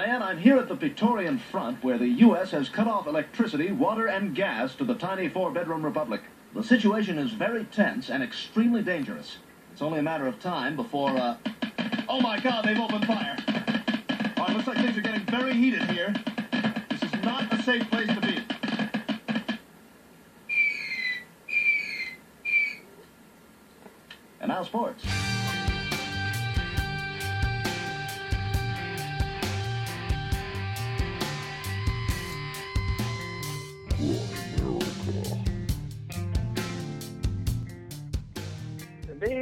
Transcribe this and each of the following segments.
Diane, I'm here at the Victorian front where the U.S. has cut off electricity, water, and gas to the tiny four-bedroom republic. The situation is very tense and extremely dangerous. It's only a matter of time before, uh... Oh my god, they've opened fire! Oh, it looks like things are getting very heated here. This is not a safe place to be. And now sports.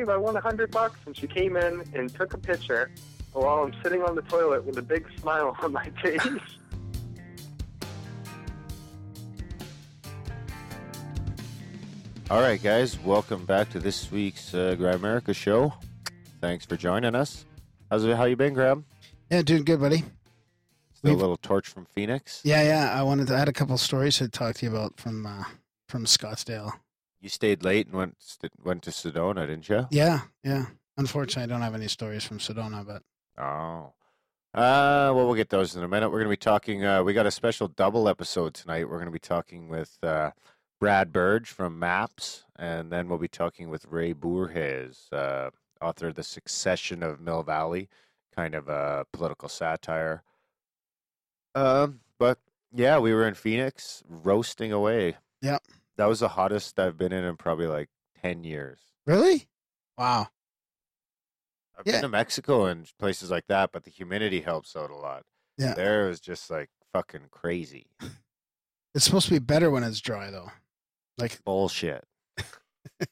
And I won a hundred bucks, and she came in and took a picture while I'm sitting on the toilet with a big smile on my face. All right, guys, welcome back to this week's uh, Grimerica show. Thanks for joining us. How's it? How you been, Graham? Yeah, doing good, buddy. Still a We've- little torch from Phoenix. Yeah, yeah. I wanted to add a couple stories to talk to you about from uh, from Scottsdale. You stayed late and went st- went to Sedona, didn't you? Yeah, yeah. Unfortunately, I don't have any stories from Sedona, but Oh. Uh, well, we'll get those in a minute. We're going to be talking. Uh, we got a special double episode tonight. We're going to be talking with uh, Brad Burge from Maps, and then we'll be talking with Ray Bourhis, uh, author of The Secession of Mill Valley, kind of a political satire. Um, but yeah, we were in Phoenix roasting away. Yep. That was the hottest I've been in in probably like 10 years. really, wow. I've Yeah. been to Mexico and places like that, but the humidity helps out a lot. Yeah. There it was just like fucking crazy. It's supposed to be better when it's dry, though. Like, Bullshit.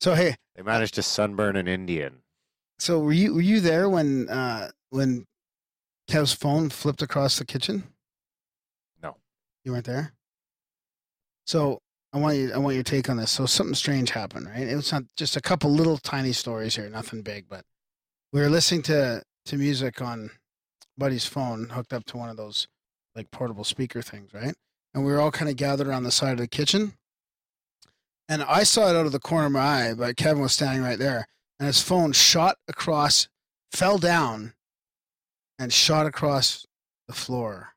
so hey, They managed to sunburn an Indian. so were you were you there when uh when Kev's phone flipped across the kitchen? No. You weren't there. So I want you I want your take on this. So something strange happened, right? It was not just a couple little tiny stories here, nothing big, but we were listening to to music on Buddy's phone hooked up to one of those like portable speaker things, right? And we were all kind of gathered around the side of the kitchen. And I saw it out of the corner of my eye, but Kevin was standing right there. And his phone shot across, fell down, and shot across the floor.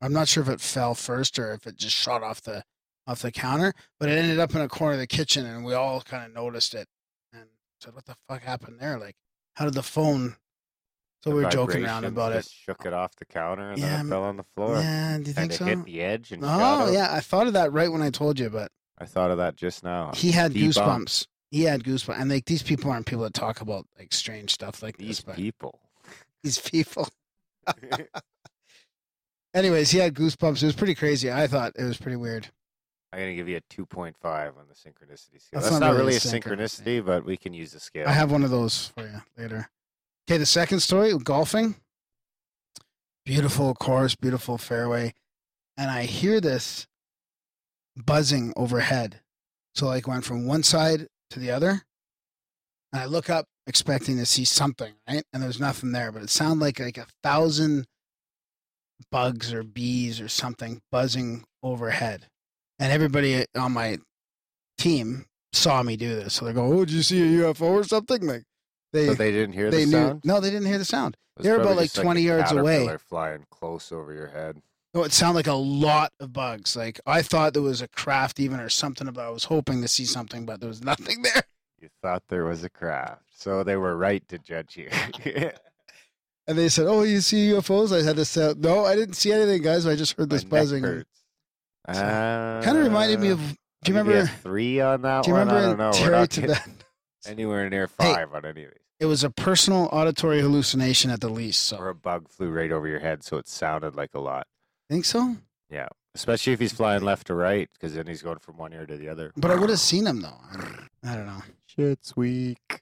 I'm not sure if it fell first or if it just shot off the off the counter, but it ended up in a corner of the kitchen and we all kind of noticed it and said, What the fuck happened there? Like, how did the phone so The we were joking around about it. just Shook it off the counter and Yeah, then it fell on the floor. Yeah, do you and think it so? hit the edge and Oh yeah, I thought of that right when I told you, but I thought of that just now. he had Debunked. goosebumps. He had goosebumps, and like these people aren't people that talk about like strange stuff like These this, but people. these people. Anyways, he had goosebumps. It was pretty crazy. I thought it was pretty weird. I'm gonna give you a 2.5 on the synchronicity scale. That's That's, not not, really a a synchronicity, but we can use the scale. I have one of those for you later. Okay, the second story, golfing. Beautiful course, beautiful fairway, and I hear this buzzing overhead. So like went from one side to the other, and I look up expecting to see something, right? And there's nothing there, but it sounded like like a thousand bugs or bees or something buzzing overhead, and everybody on my team saw me do this. So they go, "Oh, did you see a UFO or something?" Like they So they didn't hear they the knew. sound. No, they didn't hear the sound. They were about like 20 a yards away. flying close over your head. No, it sounded like a lot of bugs. Like I thought there was a craft even or something. About I was hoping to see something, but there was nothing there. You thought there was a craft, so they were right to judge you. And they said, "Oh, you see UFOs?" I had to say, "No, I didn't see anything, guys. I just heard this buzzing." hurts. Kind of reminded me of. Uh, Do you I'll give a remember? three on that Do you one? remember I don't in know. We're Terry Tibet? anywhere near Hey. five on any of these. It was a personal auditory hallucination at the least. So Or a bug flew right over your head, so it sounded like a lot. think so. Yeah, especially if he's flying left to right, because then he's going from one ear to the other. But I would have seen him though. I don't know. Shit's weak.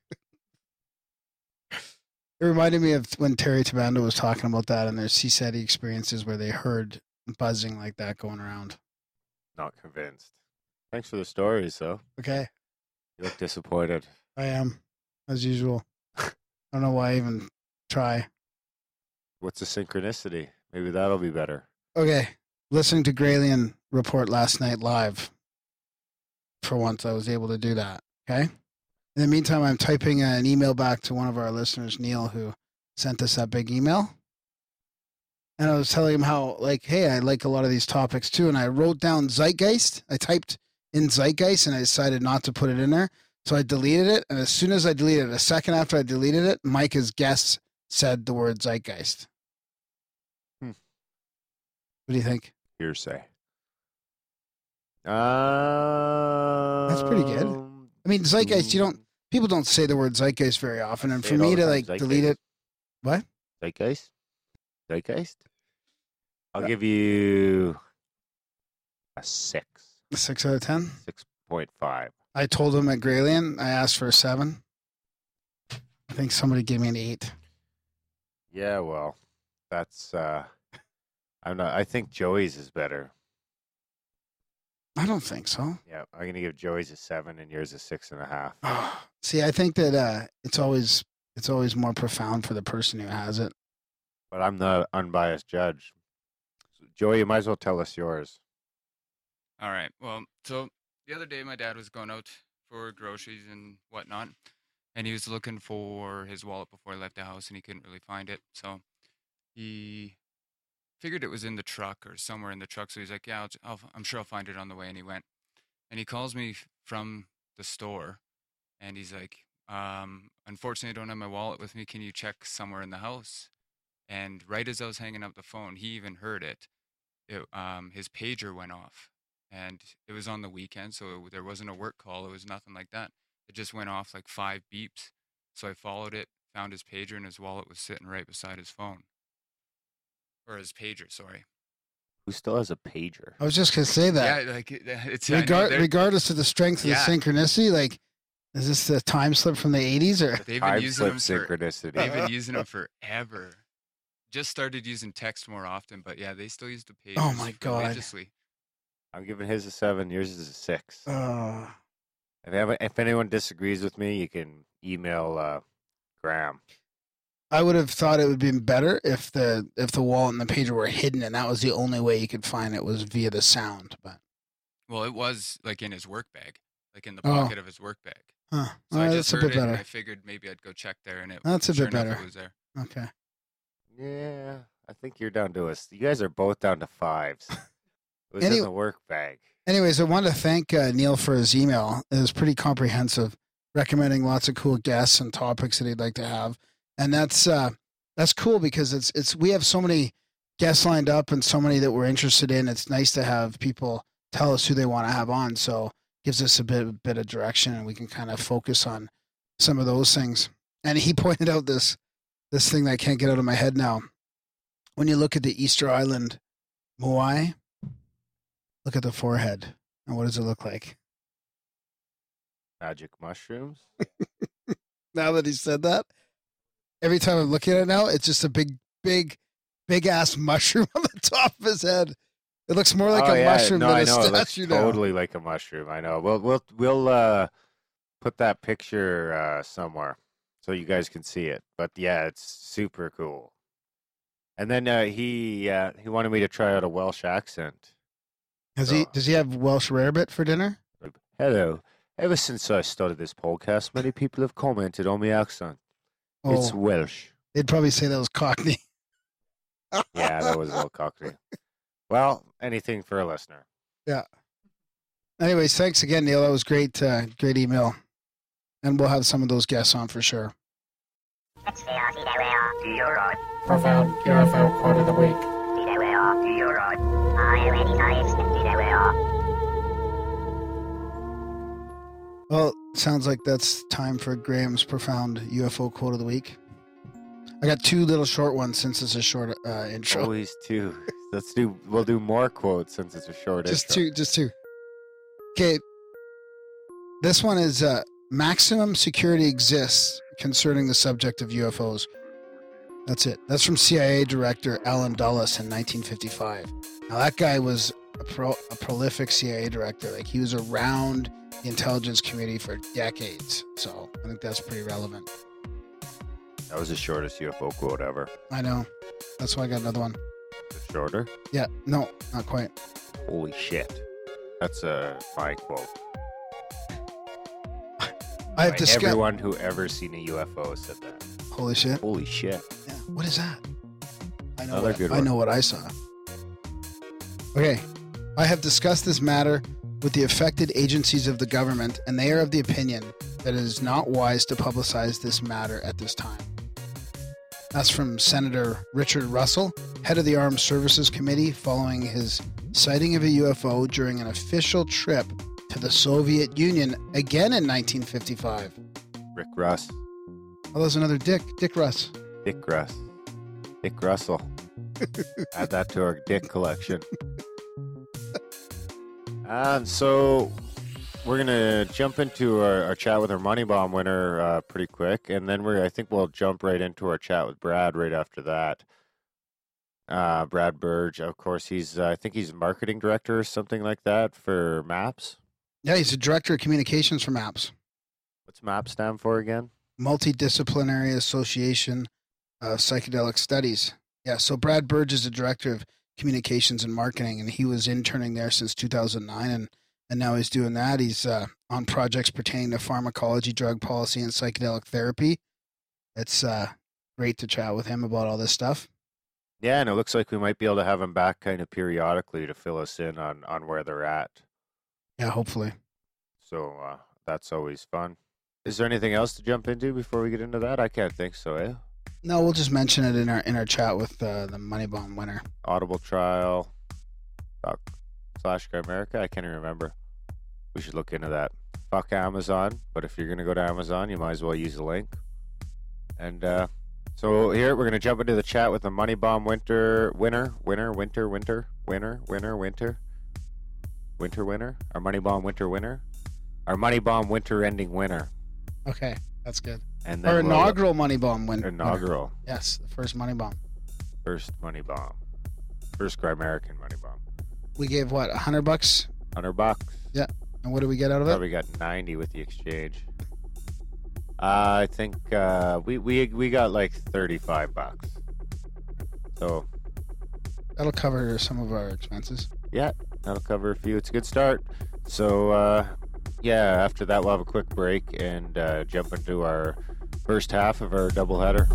It reminded me of when Terry Tabando was talking about that, and there's he said he experiences where they heard buzzing like that going around. Not convinced. Thanks for the stories, though. Okay, You look disappointed. I am, as usual. I don't know why I even try. What's the synchronicity? Maybe that'll be better. Okay, listening to Gralien report last night live. For once, I was able to do that. Okay. In the meantime, I'm typing an email back to one of our listeners, Neil, who sent us that big email. and I was telling him how like, hey, I like a lot of these topics too, and I wrote down zeitgeist. I typed in zeitgeist, and I decided not to put it in there, so I deleted it. And as soon as I deleted it, a second after I deleted it, Micah's guest said the word zeitgeist. Hmm. What do you think? Hearsay. Uh, That's pretty good. I mean, zeitgeist. You don't. People don't say the word zeitgeist very often, and for me to time, like delete it, what? Zeitgeist? Zeitgeist? I'll Yeah. give you a six. Six out of ten. 6.5. I told him at Gralien, I asked for a seven. I think somebody gave me an eight. Yeah, well, that's, uh, I'm not, I think Joey's is better. I don't think so. Yeah, I'm going to give Joey's a seven and yours a six and a half. See, I think that uh, it's always it's always more profound for the person who has it. But I'm the unbiased judge. Joey, you might as well tell us yours. All right. Well, so the other day my dad was going out for groceries and whatnot, and he was looking for his wallet before he left the house, and he couldn't really find it. So he figured it was in the truck or somewhere in the truck. So he's like, "Yeah, I'll, I'll, I'm sure I'll find it on the way." And he went, and he calls me from the store, and he's like, um, "Unfortunately, I don't have my wallet with me. Can you check somewhere in the house?" And right as I was hanging up the phone, he even heard it. It, um, his pager went off and it was on the weekend, so it, there wasn't a work call. It was nothing like that. It just went off like five beeps. So I followed it, found his pager, and his wallet was sitting right beside his phone, or his pager. Sorry. Who still has a pager? I was just gonna say that. Yeah, like it's I know regardless of the strength of Yeah. the synchronicity, like, is this the time slip from the '80s or? they've been Time using slip them for synchronicity. they've been using them forever. Just started using text more often, but yeah, they still use the pager. Oh my God. religiously. I'm giving his a seven, yours is a six. Uh, If, ever- if anyone disagrees with me, you can email uh, Graham. I would have thought it would have been better if the if the wallet and the pager were hidden, and that was the only way you could find it was via the sound. But Well, it was like in his work bag, like in the Oh. pocket of his work bag. huh, So All I just that's a heard bit it, and better. I figured maybe I'd go check there, and it That's a sure bit better. It was there. Okay. Yeah, I think you're down to us. You guys are both down to fives. It was Any- in the work bag. Anyways, I want to thank uh, Neil for his email. It was pretty comprehensive, recommending lots of cool guests and topics that he'd like to have, and that's uh, that's cool because it's it's we have so many guests lined up and so many that we're interested in. It's nice to have people tell us who they want to have on, so gives us a bit bit of direction, and we can kind of focus on some of those things. And he pointed out this this thing that I can't get out of my head now. When you look at the Easter Island Moai, look at the forehead. And what does it look like? Magic mushrooms. Now that he said that, every time I'm looking at it now, it's just a big, big, big ass mushroom on the top of his head. It looks more like oh, a yeah. mushroom no, than I a know. Statue now. totally like a mushroom. I know. We'll we'll we'll uh, put that picture uh, somewhere so you guys can see it. But yeah, it's super cool. And then uh, he uh, he wanted me to try out a Welsh accent. Has he? Oh. Does he have Welsh rarebit for dinner? Hello. Ever since I started this podcast, many people have commented on my accent. It's Oh, Welsh. they'd probably say that was Cockney. Yeah, that was a little cockney. Well, anything for a listener. Yeah. Anyways, thanks again, Neil. That was great. Uh, great email, and we'll have some of those guests on for sure. Profound UFO quote of the week. Well, sounds like that's time for Graham's profound UFO quote of the week. I got two little short ones since it's a short uh, intro. Always two. Let's do. We'll do more quotes since it's a short. just intro. two, just two. Okay, this one is uh, maximum security exists concerning the subject of UFOs. That's it. That's from CIA Director Alan Dulles in 1955. Now that guy was a, pro, a prolific CIA director. Like he was around the intelligence community for decades. So I think that's pretty relevant. That was the shortest UFO quote ever. I know. That's why I got another one. The shorter. Yeah, no, not quite. Holy shit. That's a my quote. I have By discussed. Everyone who ever seen a UFO said that. Holy shit! Holy shit. Yeah. What is that? I know. Another What, good I know what I saw. Okay, I have discussed this matter with the affected agencies of the government, and they are of the opinion that it is not wise to publicize this matter at this time. That's from Senator Richard Russell, head of the Armed Services Committee, following his sighting of a UFO during an official trip to the Soviet Union again in 1955. Rick Russ, Oh, there's another Dick, Dick Russ. Dick Russ, Dick Russell. Add that to our Dick collection. And so we're gonna jump into our, our chat with our money bomb winner uh, pretty quick, and then we're I think we'll jump right into our chat with Brad right after that. Uh, Brad Burge, of course, he's uh, I think he's marketing director or something like that for Maps. Yeah, he's the director of communications for MAPS, What's Maps stand for again? Multidisciplinary Association of Psychedelic Studies. Yeah, so Brad Burge is the director of communications and marketing, and he was interning there since 2009, and and now he's doing that. He's uh, on projects pertaining to pharmacology, drug policy, and psychedelic therapy. It's uh, great to chat with him about all this stuff. Yeah, and it looks like we might be able to have him back kind of periodically to fill us in on on where they're at. Yeah, hopefully. So uh, that's always fun. Is there anything else to jump into before we get into that? I can't think so, eh? No, we'll just mention it in our in our chat with uh, the Money Bomb winner. Audible trial doc slash America. I can't even remember. We should look into that. Fuck Amazon, but if you're gonna go to Amazon, you might as well use the link. And uh, so here we're gonna jump into the chat with the Money Bomb Winter winner, winner, winter, winter, winter, winner, winner, winter, winter winner. Our Money Bomb Winter winner. Our Money Bomb Winter ending winner. Okay, that's good. And Our then we'll- inaugural Money Bomb win- winner. inaugural Yes, the first Money Bomb. first Money Bomb, first American Money Bomb. We gave what a hundred bucks, Hundred bucks. Yeah. And what did we get out of it? Probably got ninety with the exchange. Uh, I think uh, we we we got like thirty-five bucks. So That'll cover some of our expenses. yeah, that'll cover a few. It's a good start. So uh, yeah, after that we'll have a quick break and uh, jump into our first half of our doubleheader.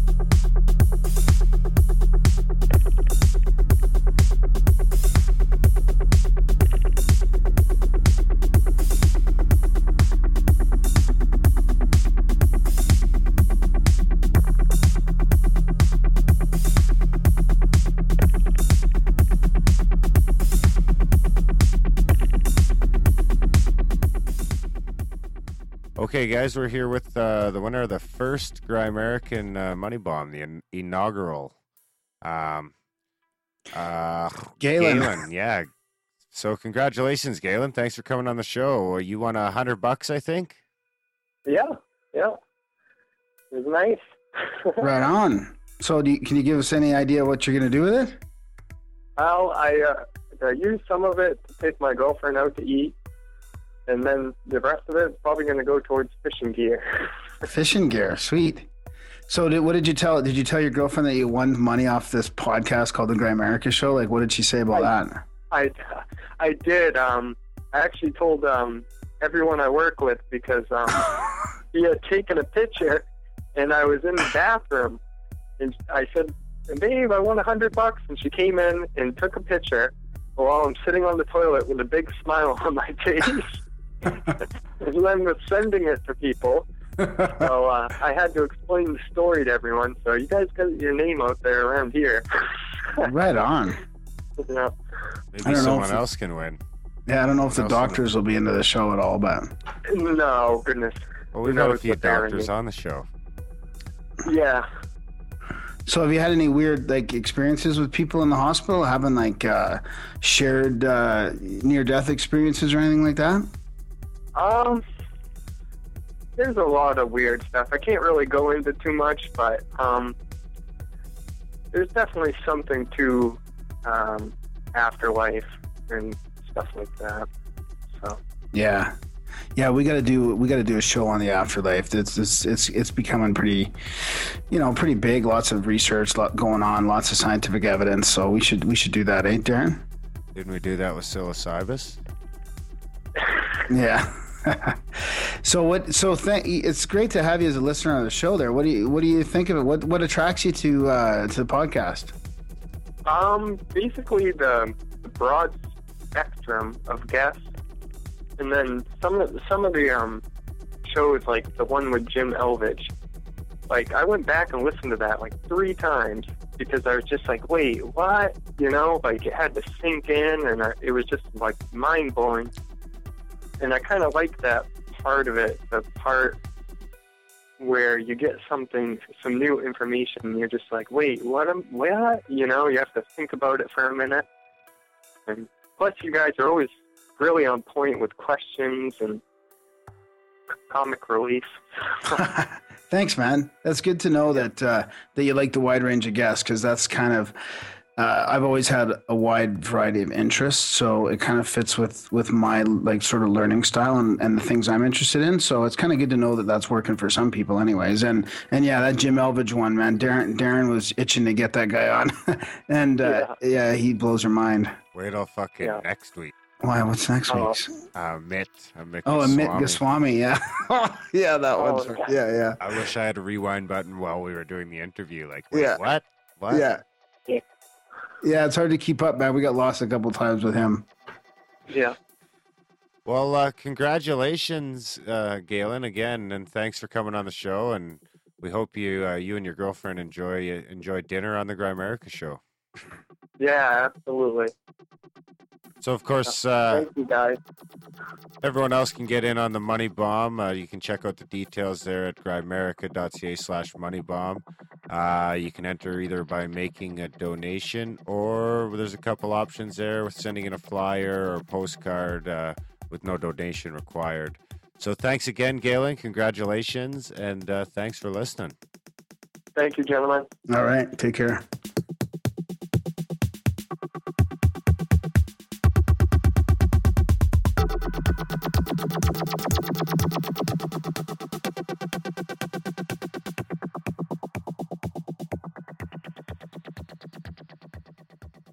Okay, guys, we're here with uh, the winner of the first American uh, Money Bomb, the in- inaugural. Um, uh, Galen. Galen, yeah. So congratulations, Galen. Thanks for coming on the show. You won a hundred bucks, I think. Yeah, yeah. It was nice. Right on. So, do you, can you give us any idea what you're going to do with it? Well, I, uh, I used some of it to take my girlfriend out to eat, and then the rest of it is probably going to go towards fishing gear. Fishing gear, sweet. So, did, what did you tell? Did you tell your girlfriend that you won money off this podcast called the Grimerica Show? Like, what did she say about that? I, I did. Um, I actually told um, everyone I work with because um, he had taken a picture, and I was in the bathroom, and I said, "Babe, I won a hundred bucks," and she came in and took a picture while I'm sitting on the toilet with a big smile on my face, and then was sending it to people. So uh, I had to explain the story to everyone. So you guys got your name out there around here. right on. yeah. Maybe I don't know someone else can win. Yeah, I don't know if the doctors will be into the show at all, but No, goodness. Well, we've Who had a few doctors on the show. Yeah. So have you had any weird like experiences with people in the hospital having like uh, shared uh, near death experiences or anything like that? Um, there's a lot of weird stuff. I can't really go into too much, but um, there's definitely something to um, afterlife and stuff like that. So Yeah. Yeah, we got to do we got to do a show on the afterlife. It's, it's it's it's becoming pretty, you know, pretty big. Lots of research, lot going on, lots of scientific evidence. So we should we should do that, ain't Darren? Didn't we do that with psilocybus? Yeah. So what? So thank. It's great to have you as a listener on the show. There. What do you What do you think of it? What What attracts you to uh, to the podcast? Um, basically the, the broad spectrum of guests, and then some of some of the um shows like the one with Jim Elvidge. Like I went back and listened to that like three times because I was just like, wait, what? You know, like it had to sink in, and I, it was just like mind blowing. And I kind of like that part of it, the part where you get something, some new information, you're just like, wait, what? Am, what? You know, you have to think about it for a minute. And plus, you guys are always really on point with questions and comic relief. Thanks, man. That's good to know that uh, that you like the wide range of guests because that's kind of uh, I've always had a wide variety of interests, so it kind of fits with with my like sort of learning style and, and the things I'm interested in. So it's kind of good to know that that's working for some people, anyways. And and yeah, that Jim Elvidge one, man, Darren Darren was itching to get that guy on, and uh, yeah. yeah, he blows your mind. Wait till fucking Yeah. next week. Why? What's next Oh. week's? Uh, Mitt. Uh, Mitt Oh, Amit Goswami. Goswami. Yeah, yeah, that Oh, one's yeah, yeah, I wish I had a rewind button while we were doing the interview. Like, wait, Yeah. what? What? yeah. Yeah. Yeah, it's hard to keep up, man. We got lost a couple times with him. yeah. Well, uh, congratulations, uh, Galen, again, and thanks for coming on the show. And we hope you, uh, you and your girlfriend enjoy enjoy dinner on the Grimerica show. Yeah, absolutely. So, of course, uh, Thank you guys. everyone else can get in on the money bomb. Uh, you can check out the details there at grimerica.ca slash money bomb. Uh, you can enter either by making a donation or there's a couple options there with sending in a flyer or postcard uh, with no donation required. So thanks again, Galen. Congratulations, and uh, thanks for listening. Thank you, gentlemen. All right, take care.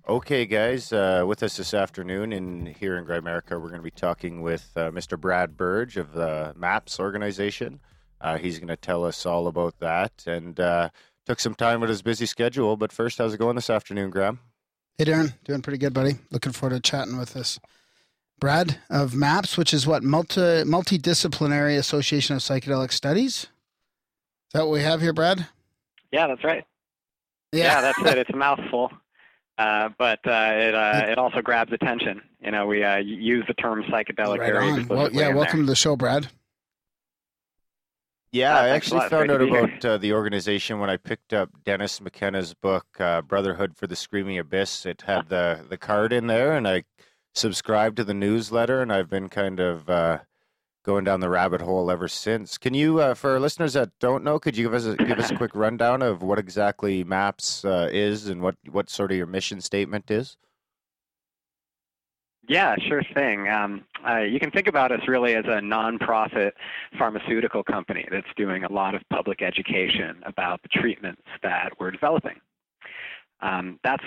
Okay, guys, uh, with us this afternoon in here in Grimerica, we're going to be talking with uh, Mr. Brad Burge of the MAPS organization. Uh, he's going to tell us all about that and uh, took some time with his busy schedule. But first, how's it going this afternoon, Graham? Hey, Darren, doing pretty good, buddy. Looking forward to chatting with us. Brad of MAPS, which is what multi multidisciplinary Association of Psychedelic Studies. Is that what we have here, Brad? Yeah, that's right. Yeah, that's it. It's a mouthful, uh, but uh, it uh, it also grabs attention. You know, we uh, use the term psychedelic right very on. Well, yeah, welcome There. to the show, Brad. Yeah, Ah, I actually found out to be here. about uh, the organization when I picked up Dennis McKenna's book, uh, Brotherhood for the Screaming Abyss. It had the, the card in there, and I subscribed to the newsletter, and I've been kind of uh, going down the rabbit hole ever since. Can you, uh, for listeners that don't know, could you give us a, give us a quick rundown of what exactly MAPS uh, is and what, what sort of your mission statement is? Yeah, sure thing. Um, uh, you can think about us really as a nonprofit pharmaceutical company that's doing a lot of public education about the treatments that we're developing. Um, that's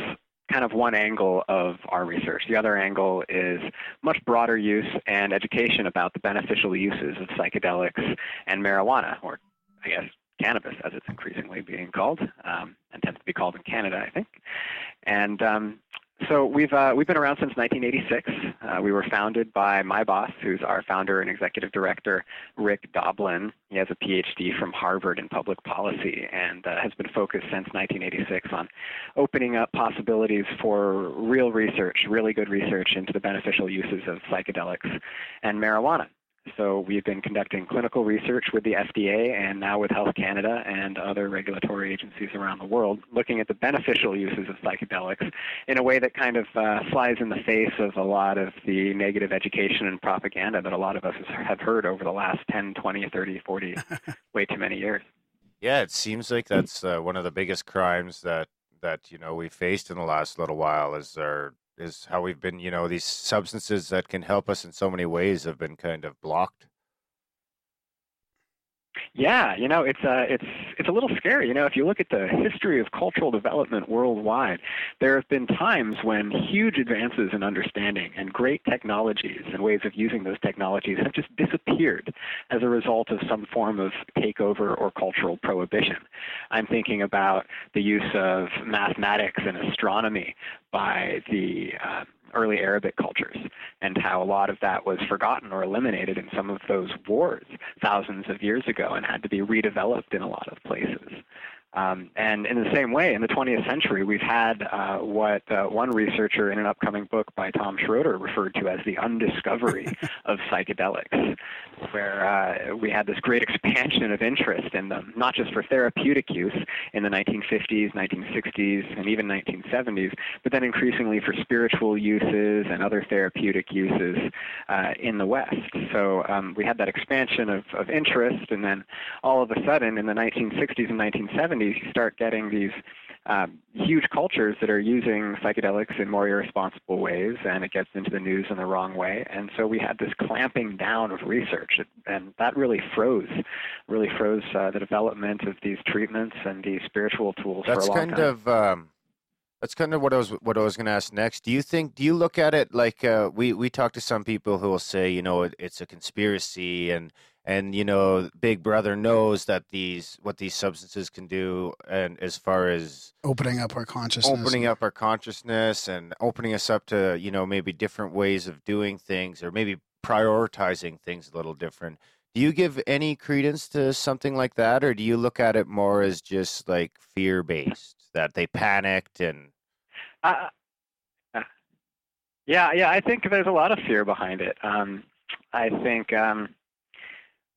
kind of one angle of our research. The other angle is much broader use and education about the beneficial uses of psychedelics and marijuana, or I guess cannabis as it's increasingly being called, um, and tends to be called in Canada, I think. And um, so we've uh, we've been around since 1986. Uh, we were founded by my boss, who's our founder and executive director, Rick Doblin. He has a PhD from Harvard in public policy and uh, has been focused since 1986 on opening up possibilities for real research, really good research into the beneficial uses of psychedelics and marijuana. So we've been conducting clinical research with the FDA and now with Health Canada and other regulatory agencies around the world, looking at the beneficial uses of psychedelics in a way that kind of uh, flies in the face of a lot of the negative education and propaganda that a lot of us have heard over the last 10, 20, 30, 40, way too many years. Yeah, it seems like that's uh, one of the biggest crimes that that you know we faced in the last little while is our is how we've been you know these substances that can help us in so many ways have been kind of blocked. Yeah, you know, it's uh, it's it's a little scary. You know, if you look at the history of cultural development worldwide, there have been times when huge advances in understanding and great technologies and ways of using those technologies have just disappeared as a result of some form of takeover or cultural prohibition. I'm thinking about the use of mathematics and astronomy by the uh, early Arabic cultures and how a lot of that was forgotten or eliminated in some of those wars thousands of years ago and had to be redeveloped in a lot of places. Um, and in the same way, in the 20th century, we've had uh, what uh, one researcher in an upcoming book by Tom Shroder referred to as the undiscovery of psychedelics, where uh, we had this great expansion of interest in them, not just for therapeutic use in the 1950s, 1960s, and even 1970s, but then increasingly for spiritual uses and other therapeutic uses uh, in the West. So um, we had that expansion of, of interest, and then all of a sudden in the 1960s and 1970s, you start getting these um, huge cultures that are using psychedelics in more irresponsible ways, and it gets into the news in the wrong way. And so we had this clamping down of research, and that really froze, really froze uh, the development of these treatments and these spiritual tools That's for a long kind of um, that's kind of what I was what I was going to ask next. Do you think? Do you look at it like uh, we we talk to some people who will say, you know, it, it's a conspiracy and and you know, Big Brother knows that these what these substances can do, and as far as Opening up our consciousness. opening up our consciousness and opening us up to you know maybe different ways of doing things or maybe prioritizing things a little different. Do you give any credence to something like that, or do you look at it more as just like fear based that they panicked and Uh, yeah, yeah, I think there's a lot of fear behind it. Um, I think, um,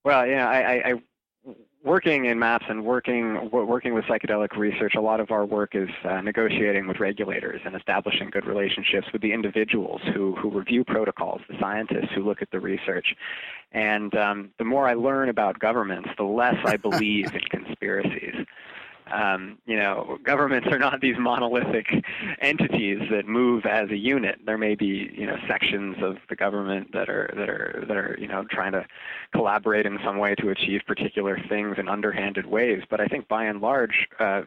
well, yeah, I, I, I working in maps and working working with psychedelic research, a lot of our work is uh, negotiating with regulators and establishing good relationships with the individuals who who review protocols, the scientists who look at the research. And um, the more I learn about governments, the less I believe in conspiracies. Um, you know, governments are not these monolithic entities that move as a unit. There may be, you know, sections of the government that are that are that are, you know, trying to collaborate in some way to achieve particular things in underhanded ways. But I think by and large, uh,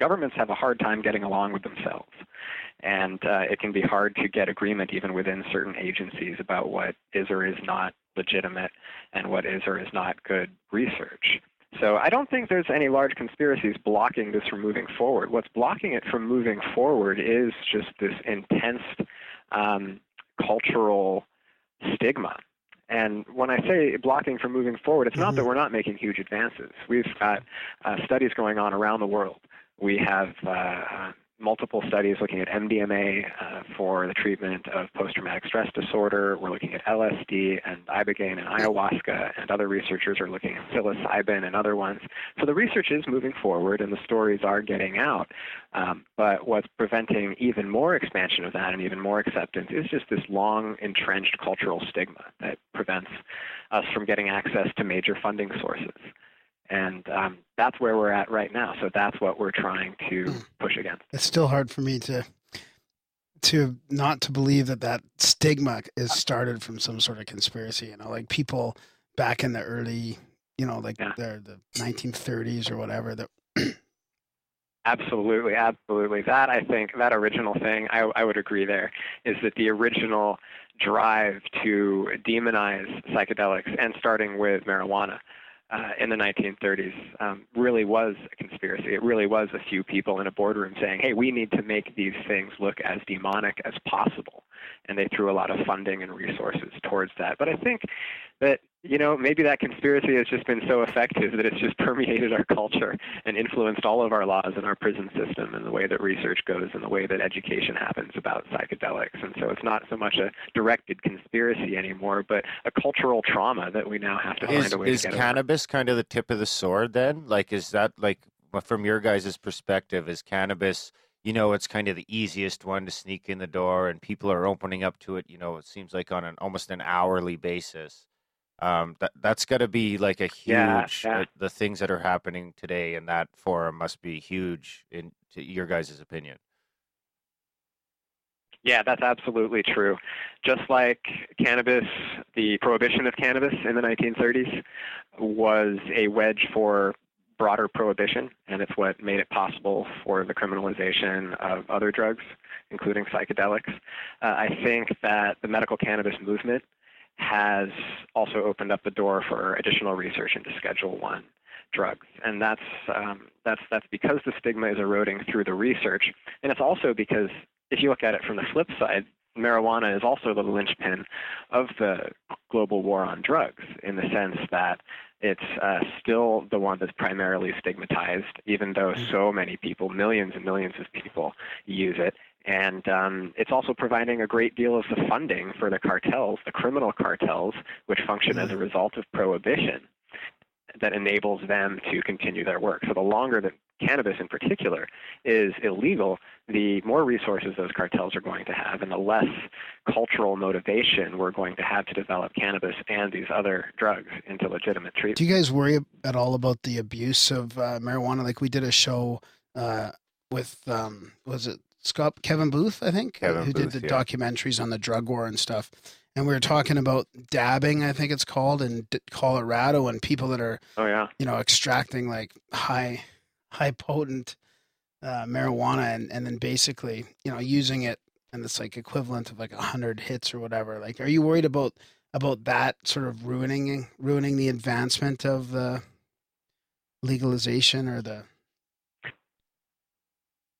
governments have a hard time getting along with themselves, and uh, it can be hard to get agreement even within certain agencies about what is or is not legitimate and what is or is not good research. So I don't think there's any large conspiracies blocking this from moving forward. What's blocking it from moving forward is just this intense um, cultural stigma. And when I say blocking from moving forward, it's not that we're not making huge advances. We've got uh, studies going on around the world. We have uh, multiple studies looking at MDMA uh, for the treatment of post-traumatic stress disorder. We're looking at LSD and ibogaine and ayahuasca, and other researchers are looking at psilocybin and other ones. So the research is moving forward, and the stories are getting out. Um, but what's preventing even more expansion of that and even more acceptance is just this long entrenched cultural stigma that prevents us from getting access to major funding sources. And um, that's where we're at right now. So that's what we're trying to push against. It's still hard for me to to not to believe that that stigma is started from some sort of conspiracy. You know, like people back in the early, you know, like Yeah. the the 1930s or whatever. That Absolutely, absolutely. That I think that original thing, I, I would agree there, is that the original drive to demonize psychedelics and starting with marijuana uh, in the 1930s um, really was a conspiracy. It really was a few people in a boardroom saying, hey, we need to make these things look as demonic as possible. And they threw a lot of funding and resources towards that. But I think that, you know, maybe that conspiracy has just been so effective that it's just permeated our culture and influenced all of our laws and our prison system and the way that research goes and the way that education happens about psychedelics. And so it's not so much a directed conspiracy anymore, but a cultural trauma that we now have to is find a way is to get over. cannabis kind of the tip of the sword then? Like is that like from your guys' perspective is cannabis you know it's kind of the easiest one to sneak in the door and people are opening up to it you know it seems like on an almost an hourly basis um that that's got to be like a huge Yeah, yeah. uh, the things that are happening today in that forum must be huge in to your guys' opinion Yeah, that's absolutely true. Just like cannabis, the prohibition of cannabis in the 1930s was a wedge for broader prohibition, and it's what made it possible for the criminalization of other drugs, including psychedelics. Uh, I think that the medical cannabis movement has also opened up the door for additional research into Schedule One drugs, and that's um, that's that's because the stigma is eroding through the research, and it's also because if you look at it from the flip side, marijuana is also the linchpin of the global war on drugs in the sense that it's uh, still the one that's primarily stigmatized, even though so many people, millions and millions of people, use it. And um, it's also providing a great deal of the funding for the cartels, the criminal cartels, which function as a result of prohibition that enables them to continue their work. So the longer that cannabis in particular is illegal, the more resources those cartels are going to have and the less cultural motivation we're going to have to develop cannabis and these other drugs into legitimate treatment. Do you guys worry at all about the abuse of uh, marijuana? Like we did a show uh, with, um, was it Scott Kevin Booth, I think, Kevin who Booth, did the yeah. documentaries on the drug war and stuff. And we were talking about dabbing, I think it's called, in Colorado, and people that are Oh yeah. you know, extracting like high, high potent uh, marijuana and, and then basically, you know, using it and it's like equivalent of like a hundred hits or whatever. Like, are you worried about about that sort of ruining ruining the advancement of the legalization or the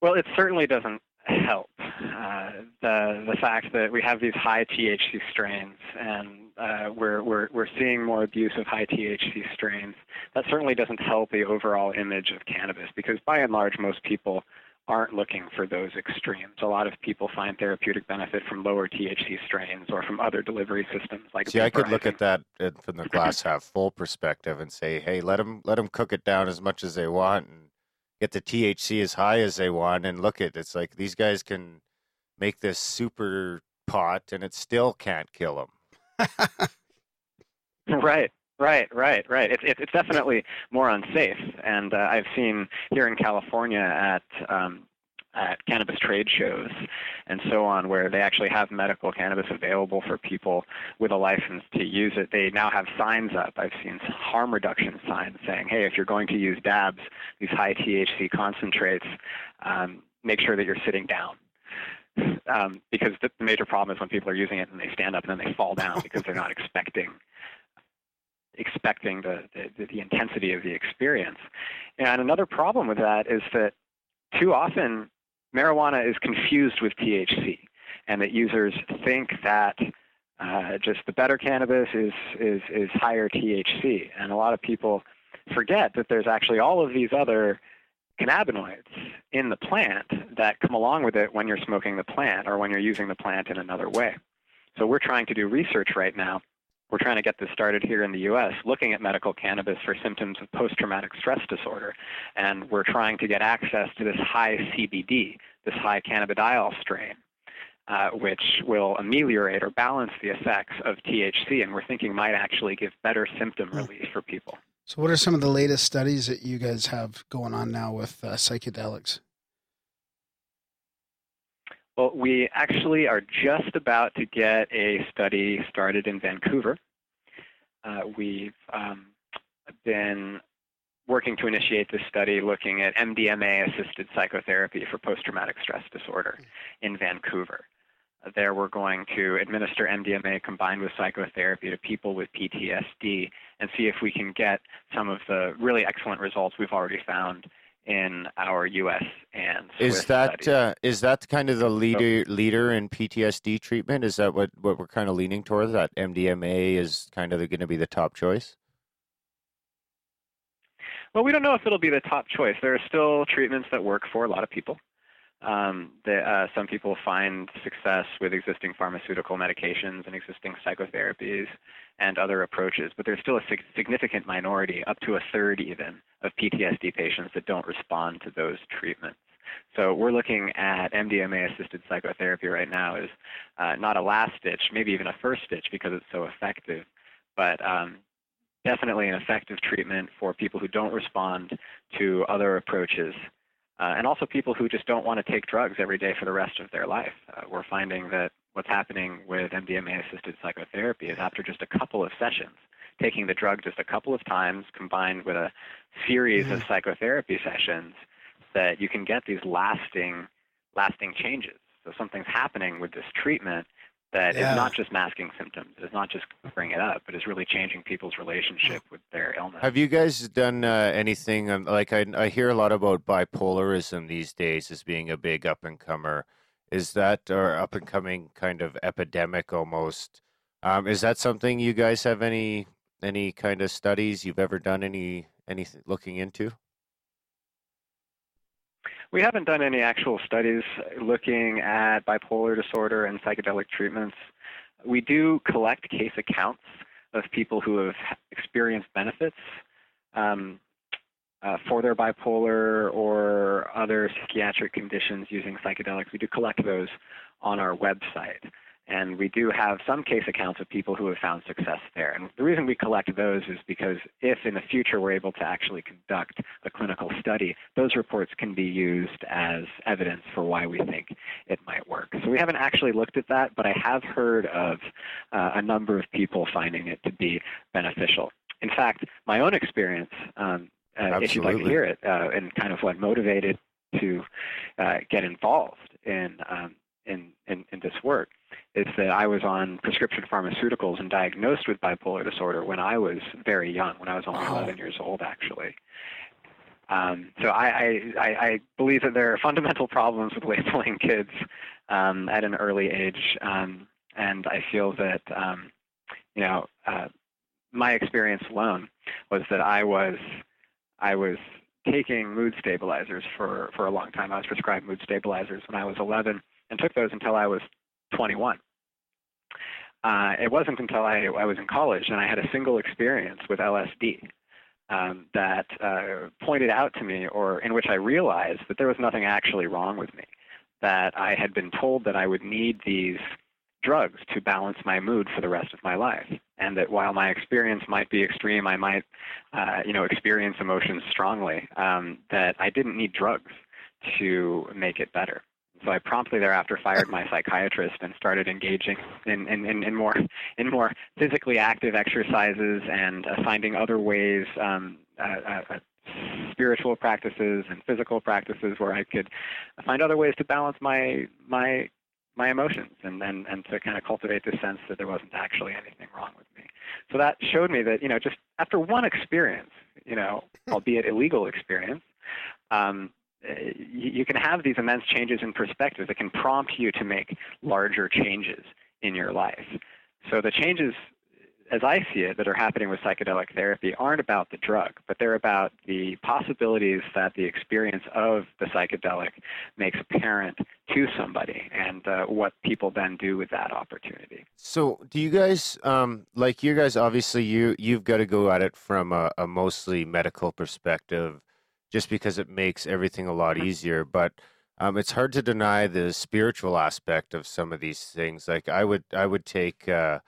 Well, it certainly doesn't help. Uh, the the fact that we have these high THC strains and uh, we're we're we're seeing more abuse of high THC strains. That certainly doesn't help the overall image of cannabis because by and large most people aren't looking for those extremes. A lot of people find therapeutic benefit from lower THC strains or from other delivery systems like See, I could look at that uh, from the glass half full perspective and say, hey, let them let them cook it down as much as they want and get the THC as high as they want, and look at it's like these guys can make this super pot and it still can't kill them. Right, right, right, right. It's it's definitely more unsafe, and uh, I've seen here in California at um, at cannabis trade shows and so on, where they actually have medical cannabis available for people with a license to use it. They now have signs up. I've seen harm reduction signs saying, "Hey, if you're going to use dabs, these high THC concentrates, um, make sure that you're sitting down." Um, because the, major problem is when people are using it and they stand up and then they fall down because they're not expecting expecting the, the, the intensity of the experience. And another problem with that is that too often marijuana is confused with THC, and that users think that uh, just the better cannabis is, is, is higher THC. And a lot of people forget that there's actually all of these other cannabinoids in the plant that come along with it when you're smoking the plant or when you're using the plant in another way. So we're trying to do research right now we're trying to get this started here in the U.S., looking at medical cannabis for symptoms of post-traumatic stress disorder, and we're trying to get access to this high CBD, this high cannabidiol strain, uh, which will ameliorate or balance the effects of THC, and we're thinking might actually give better symptom relief for people. So, what are some of the latest studies that you guys have going on now with uh, psychedelics? Well, we actually are just about to get a study started in Vancouver. Uh, we've um, been working to initiate this study looking at MDMA assisted psychotherapy for post traumatic stress disorder in Vancouver. There, we're going to administer MDMA combined with psychotherapy to people with PTSD and see if we can get some of the really excellent results we've already found in our U.S. and Swiss Is that uh, is that kind of the leader leader in PTSD treatment? Is that what, what we're kind of leaning towards? That MDMA is kind of going to be the top choice. Well, we don't know if it'll be the top choice. There are still treatments that work for a lot of people. Um, the, uh, some people find success with existing pharmaceutical medications and existing psychotherapies and other approaches, but there's still a sig- significant minority, up to a third even, of PTSD patients that don't respond to those treatments. So we're looking at MDMA-assisted psychotherapy right now as uh, not a last stitch, maybe even a first stitch because it's so effective, but um, definitely an effective treatment for people who don't respond to other approaches uh, and also people who just don't want to take drugs every day for the rest of their life. Uh, we're finding that what's happening with MDMA-assisted psychotherapy is after just a couple of sessions, taking the drug just a couple of times combined with a series of psychotherapy sessions, that you can get these lasting, lasting changes. So something's happening with this treatment that Yeah. is not just masking symptoms, it's not just covering it up, but it's really changing people's relationship with their illness. Have you guys done uh, anything um, like I, I hear a lot about bipolarism these days as being a big up and comer? Is that or up and coming kind of epidemic almost? Um, is that something you guys have any any kind of studies you've ever done any any looking into? We haven't done any actual studies looking at bipolar disorder and psychedelic treatments. We do collect case accounts of people who have experienced benefits um, uh, for their bipolar or other psychiatric conditions using psychedelics. We do collect those on our website. And we do have some case accounts of people who have found success there. And the reason we collect those is because if in the future we're able to actually conduct a clinical study, those reports can be used as evidence for why we think it might work. So we haven't actually looked at that, but I have heard of uh, a number of people finding it to be beneficial. In fact, my own experience, um, uh, if you'd like to hear it, uh, and kind of what motivated to uh, get involved in, um, in, in, in this work is that I was on prescription pharmaceuticals and diagnosed with bipolar disorder when I was very young, when I was only Wow. 11 years old, actually. Um, so I, I, I, I believe that there are fundamental problems with labeling kids um, at an early age, um, and I feel that um, you know uh, my experience alone was that I was I was taking mood stabilizers for for a long time. I was prescribed mood stabilizers when I was 11 and took those until I was 21. Uh, it wasn't until I, I was in college and I had a single experience with LSD um, that uh, pointed out to me, or in which I realized that there was nothing actually wrong with me. That I had been told that I would need these drugs to balance my mood for the rest of my life, and that while my experience might be extreme, I might, uh, you know, experience emotions strongly. Um, that I didn't need drugs to make it better. So I promptly thereafter fired my psychiatrist and started engaging in, in, in, in more in more physically active exercises and uh, finding other ways, um, uh, uh, spiritual practices and physical practices where I could find other ways to balance my my my emotions and, and, and to kind of cultivate this sense that there wasn't actually anything wrong with me. So that showed me that, you know, just after one experience, you know, albeit illegal experience, um, you, can have these immense changes in perspective that can prompt you to make larger changes in your life. So the changes, as I see it, that are happening with psychedelic therapy aren't about the drug, but they're about the possibilities that the experience of the psychedelic makes apparent to somebody and uh, what people then do with that opportunity. So, do you guys um like you guys obviously you you've got to go at it from a, a mostly medical perspective just because it makes everything a lot easier, but um it's hard to deny the spiritual aspect of some of these things. Like I would I would take uh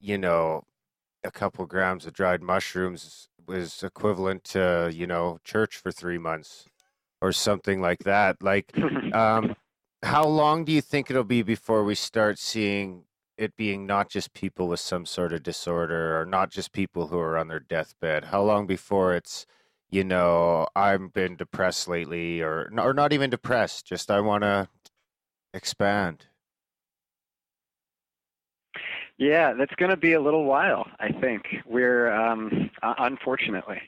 you know a couple grams of dried mushrooms was equivalent to, you know, church for 3 months or something like that. Like um, how long do you think it'll be before we start seeing it being not just people with some sort of disorder or not just people who are on their deathbed? How long before it's, you know, I've been depressed lately or or not even depressed, just I want to expand. Yeah, that's going to be a little while, I think. We're, um, unfortunately,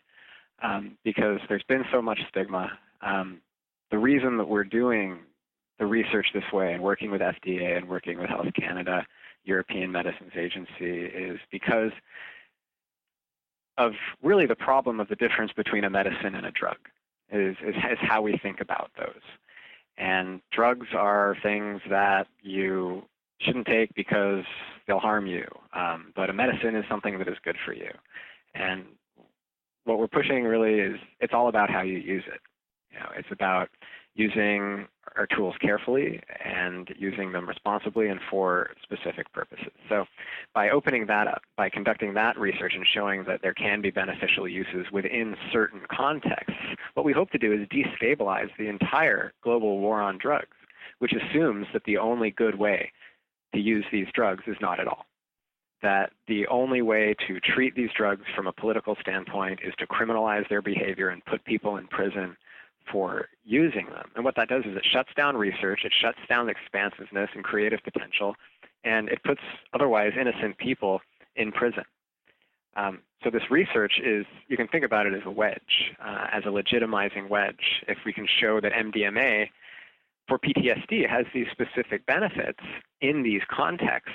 um, because there's been so much stigma. Um, the reason that we're doing the research this way and working with FDA and working with Health Canada, European Medicines Agency, is because of really the problem of the difference between a medicine and a drug, is, is, is how we think about those. And drugs are things that you shouldn't take because they'll harm you. Um, but a medicine is something that is good for you. And what we're pushing really is it's all about how you use it. You know, it's about using our tools carefully and using them responsibly and for specific purposes. So, by opening that up, by conducting that research and showing that there can be beneficial uses within certain contexts, what we hope to do is destabilize the entire global war on drugs, which assumes that the only good way to use these drugs is not at all. That the only way to treat these drugs from a political standpoint is to criminalize their behavior and put people in prison for using them. And what that does is it shuts down research, it shuts down expansiveness and creative potential, and it puts otherwise innocent people in prison. Um, so this research is, you can think about it as a wedge, uh, as a legitimizing wedge. If we can show that MDMA for PTSD has these specific benefits in these contexts,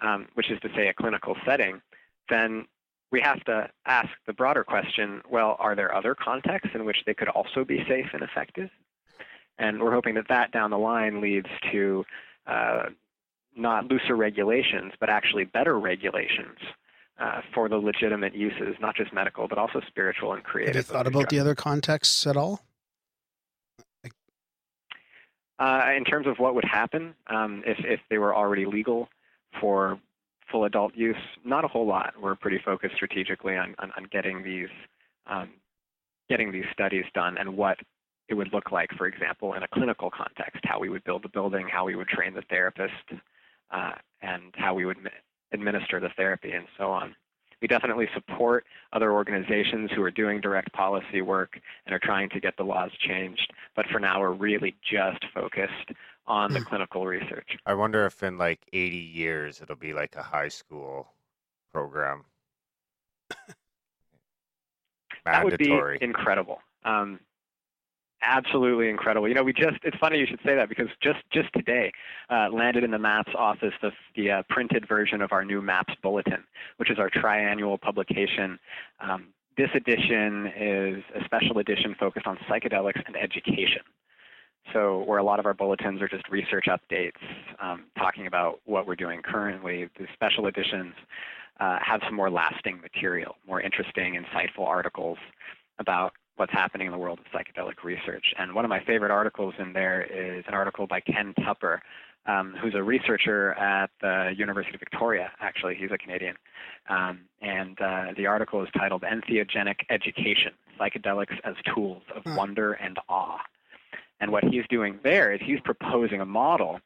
um, which is to say a clinical setting, then we have to ask the broader question well, are there other contexts in which they could also be safe and effective? And we're hoping that that down the line leads to uh, not looser regulations, but actually better regulations uh, for the legitimate uses, not just medical, but also spiritual and creative. Have you thought about the other contexts at all? Uh, in terms of what would happen um, if, if they were already legal for full adult use, not a whole lot. We're pretty focused strategically on, on, on getting these um, getting these studies done and what it would look like, for example, in a clinical context, how we would build the building, how we would train the therapist, uh, and how we would administer the therapy, and so on. We definitely support other organizations who are doing direct policy work and are trying to get the laws changed. But for now, we're really just focused on the hmm. clinical research. I wonder if in like 80 years it'll be like a high school program. that would be incredible. Um, absolutely incredible. You know, we just, it's funny you should say that because just, just today uh, landed in the MAPS office the, the uh, printed version of our new MAPS Bulletin, which is our triannual publication. Um, this edition is a special edition focused on psychedelics and education. So where a lot of our bulletins are just research updates, um, talking about what we're doing currently, the special editions uh, have some more lasting material, more interesting, insightful articles about what's happening in the world of psychedelic research. And one of my favorite articles in there is an article by Ken Tupper, um, who's a researcher at the University of Victoria. Actually, he's a Canadian. Um, and uh, the article is titled Entheogenic Education Psychedelics as Tools of hmm. Wonder and Awe. And what he's doing there is he's proposing a model,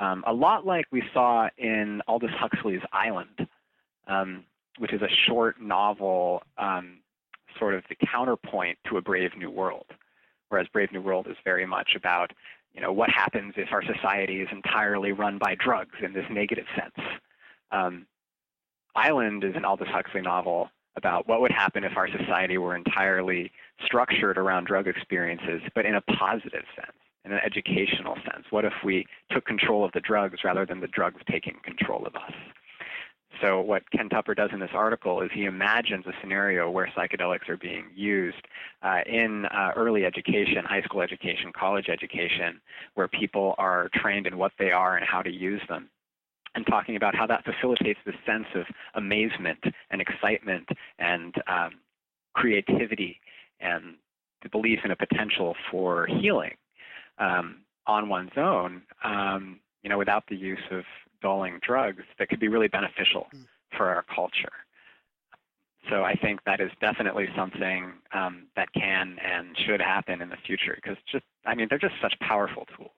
um, a lot like we saw in Aldous Huxley's Island, um, which is a short novel, um, sort of the counterpoint to A Brave New World. Whereas Brave New World is very much about, you know, what happens if our society is entirely run by drugs in this negative sense. Um, Island is an Aldous Huxley novel about what would happen if our society were entirely structured around drug experiences, but in a positive sense, in an educational sense. What if we took control of the drugs rather than the drugs taking control of us? So, what Ken Tupper does in this article is he imagines a scenario where psychedelics are being used uh, in uh, early education, high school education, college education, where people are trained in what they are and how to use them and talking about how that facilitates this sense of amazement and excitement and um, creativity and the belief in a potential for healing um, on one's own, um, you know, without the use of dulling drugs that could be really beneficial mm. for our culture. So I think that is definitely something um, that can and should happen in the future because just, I mean, they're just such powerful tools.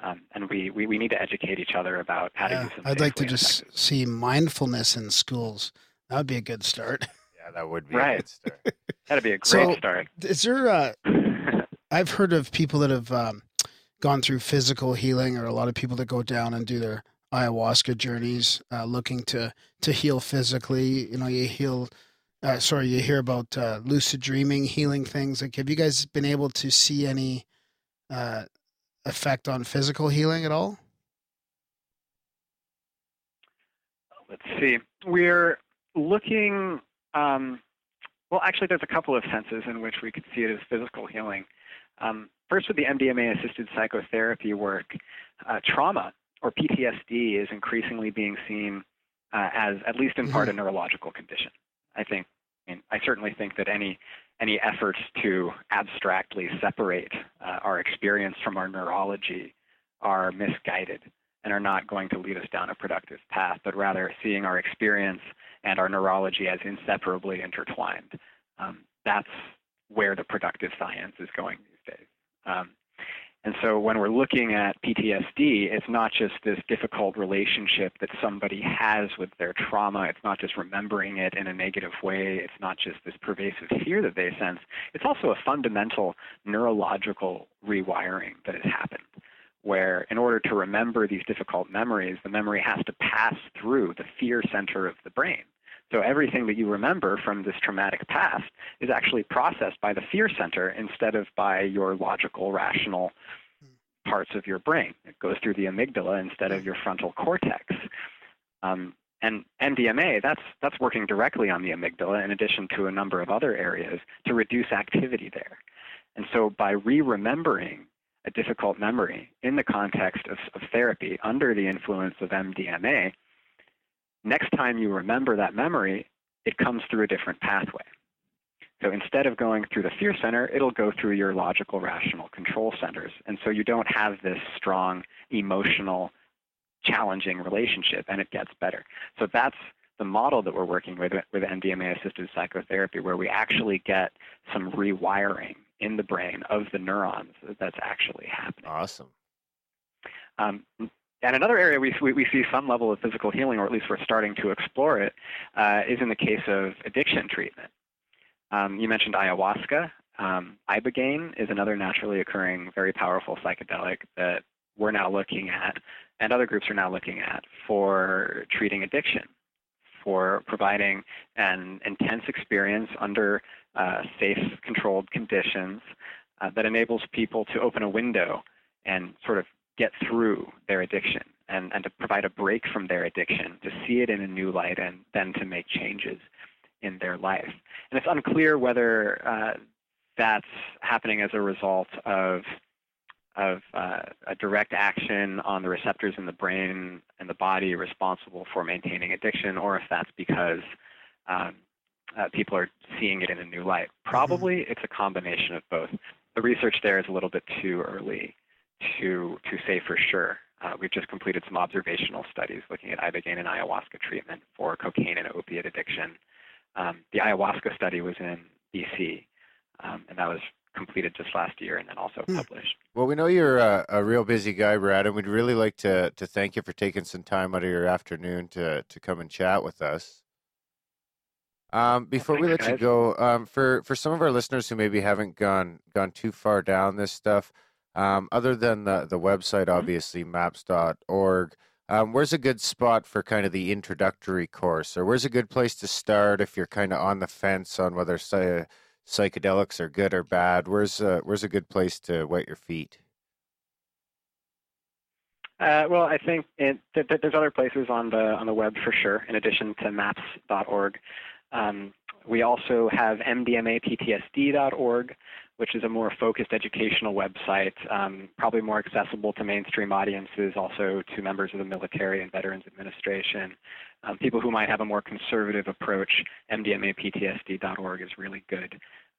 Um, and we, we, we need to educate each other about how yeah, to use them. I'd like to just see mindfulness in schools. That would be a good start. Yeah, that would be right. a good start. That'd be a great so, start. Is there? Uh, I've heard of people that have um, gone through physical healing, or a lot of people that go down and do their ayahuasca journeys, uh, looking to to heal physically. You know, you heal. Uh, sorry, you hear about uh, lucid dreaming, healing things. Like, have you guys been able to see any uh, effect on physical healing at all? Let's see. We're looking. Um, well, actually, there's a couple of senses in which we could see it as physical healing. Um, first, with the MDMA-assisted psychotherapy work, uh, trauma or PTSD is increasingly being seen uh, as, at least in part, mm-hmm. a neurological condition. I think. I, mean, I certainly think that any any efforts to abstractly separate uh, our experience from our neurology are misguided and are not going to lead us down a productive path, but rather seeing our experience and our neurology as inseparably intertwined. Um, that's where the productive science is going these days. Um, and so when we're looking at PTSD, it's not just this difficult relationship that somebody has with their trauma. It's not just remembering it in a negative way. It's not just this pervasive fear that they sense. It's also a fundamental neurological rewiring that has happened, where in order to remember these difficult memories, the memory has to pass through the fear center of the brain. So everything that you remember from this traumatic past is actually processed by the fear center instead of by your logical, rational parts of your brain. It goes through the amygdala instead of your frontal cortex. Um, and MDMA, that's, that's working directly on the amygdala in addition to a number of other areas to reduce activity there. And so by re-remembering a difficult memory in the context of, of therapy under the influence of MDMA, next time you remember that memory, it comes through a different pathway. So instead of going through the fear center, it'll go through your logical, rational control centers. And so you don't have this strong, emotional, challenging relationship, and it gets better. So that's the model that we're working with with MDMA assisted psychotherapy, where we actually get some rewiring in the brain of the neurons that's actually happening. Awesome. Um, and another area we, we, see some level of physical healing, or at least we're starting to explore it, uh, is in the case of addiction treatment. Um, you mentioned ayahuasca. Um, ibogaine is another naturally occurring, very powerful psychedelic that we're now looking at, and other groups are now looking at for treating addiction, for providing an intense experience under uh, safe, controlled conditions uh, that enables people to open a window and sort of get through their addiction and, and to provide a break from their addiction, to see it in a new light, and then to make changes in their life. And it's unclear whether uh, that's happening as a result of of uh, a direct action on the receptors in the brain and the body responsible for maintaining addiction, or if that's because um, uh, people are seeing it in a new light. Probably it's a combination of both. The research there is a little bit too early to to say for sure. Uh, we've just completed some observational studies looking at ibogaine and ayahuasca treatment for cocaine and opiate addiction. Um, the ayahuasca study was in BC, um, and that was completed just last year and then also Hmm. published. Well, we know you're a, a real busy guy, Brad, and we'd really like to to thank you for taking some time out of your afternoon to to come and chat with us. Um, before we thanks, let you go, um, for for some of our listeners who maybe haven't gone gone too far down this stuff, um, other than the the website, Mm-hmm. obviously maps.org, um, where's a good spot for kind of the introductory course, or where's a good place to start if you're kind of on the fence on whether psy- psychedelics are good or bad? Where's uh, where's a good place to wet your feet? Uh, well, I think it, th- th- there's other places on the on the web for sure. In addition to maps.org, um, we also have mdmaptsd.org, which is a more focused educational website, um, probably more accessible to mainstream audiences, also to members of the military and Veterans Administration. Um, people who might have a more conservative approach, mdmaptsd.org is really good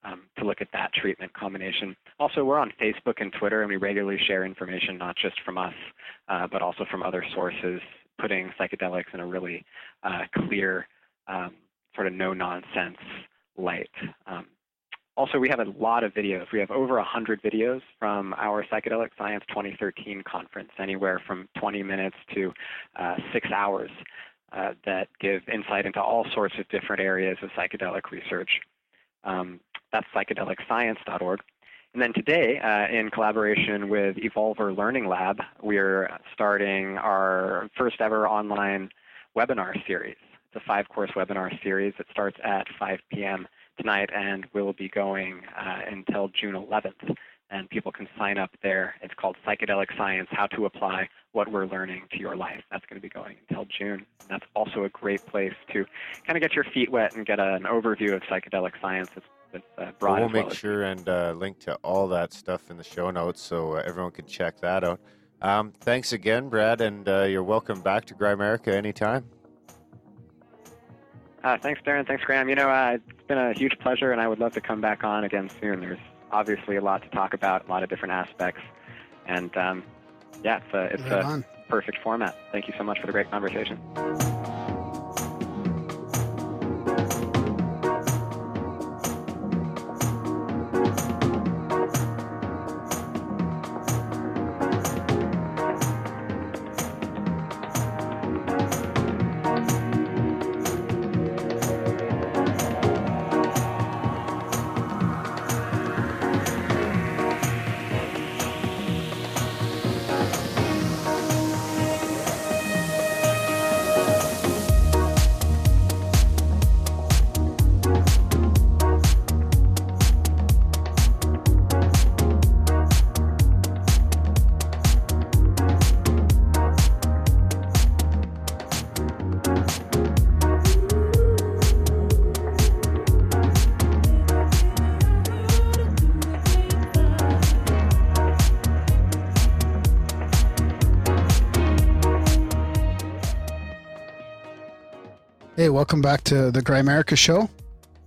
um, to look at that treatment combination. Also, we're on Facebook and Twitter, and we regularly share information not just from us, uh, but also from other sources, putting psychedelics in a really uh, clear, um, sort of no nonsense light. Also, we have a lot of videos. We have over 100 videos from our Psychedelic Science 2013 conference, anywhere from 20 minutes to uh, six hours, uh, that give insight into all sorts of different areas of psychedelic research. Um, that's psychedelicscience.org. And then today, uh, in collaboration with Evolver Learning Lab, we're starting our first ever online webinar series. It's a five course webinar series that starts at 5 p.m. tonight and will be going uh, until June 11th. And people can sign up there. It's called Psychedelic Science How to Apply What We're Learning to Your Life. That's going to be going until June. And that's also a great place to kind of get your feet wet and get an overview of psychedelic science. It's, it's uh, broad Well, we'll make sure and uh, link to all that stuff in the show notes so uh, everyone can check that out. Um, thanks again, Brad, and uh, you're welcome back to Grimerica anytime. Uh, thanks, Darren. Thanks, Graham. You know, uh, it's been a huge pleasure, and I would love to come back on again soon. There's obviously a lot to talk about, a lot of different aspects, and um, yeah, it's a it's Right a perfect format. Thank you so much for the great conversation. Welcome back to the Grimerica Show.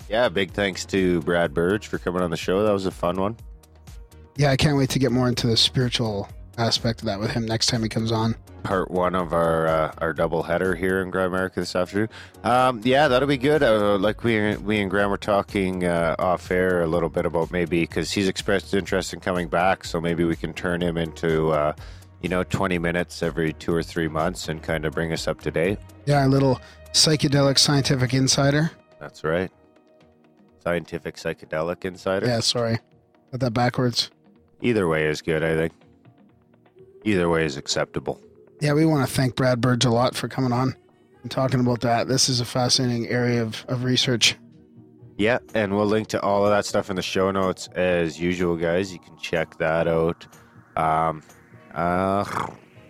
Yeah, big thanks to Brad Burge for coming on the show. That was a fun one. Yeah, I can't wait to get more into the spiritual aspect of that with him next time he comes on. Part one of our uh, our double header here in Grimerica this afternoon. Um, yeah, that'll be good. Uh, like we we and Graham were talking uh, off air a little bit about maybe because he's expressed interest in coming back, so maybe we can turn him into uh, you know twenty minutes every two or three months and kind of bring us up to date. Yeah, a little psychedelic scientific insider. That's right. Scientific psychedelic insider. Yeah, sorry. Got that backwards. Either way is good, I think. Either way is acceptable. Yeah, we want to thank Brad Burge a lot for coming on and talking about that. This is a fascinating area of, of research. Yeah, and we'll link to all of that stuff in the show notes as usual, guys. You can check that out. Um, uh,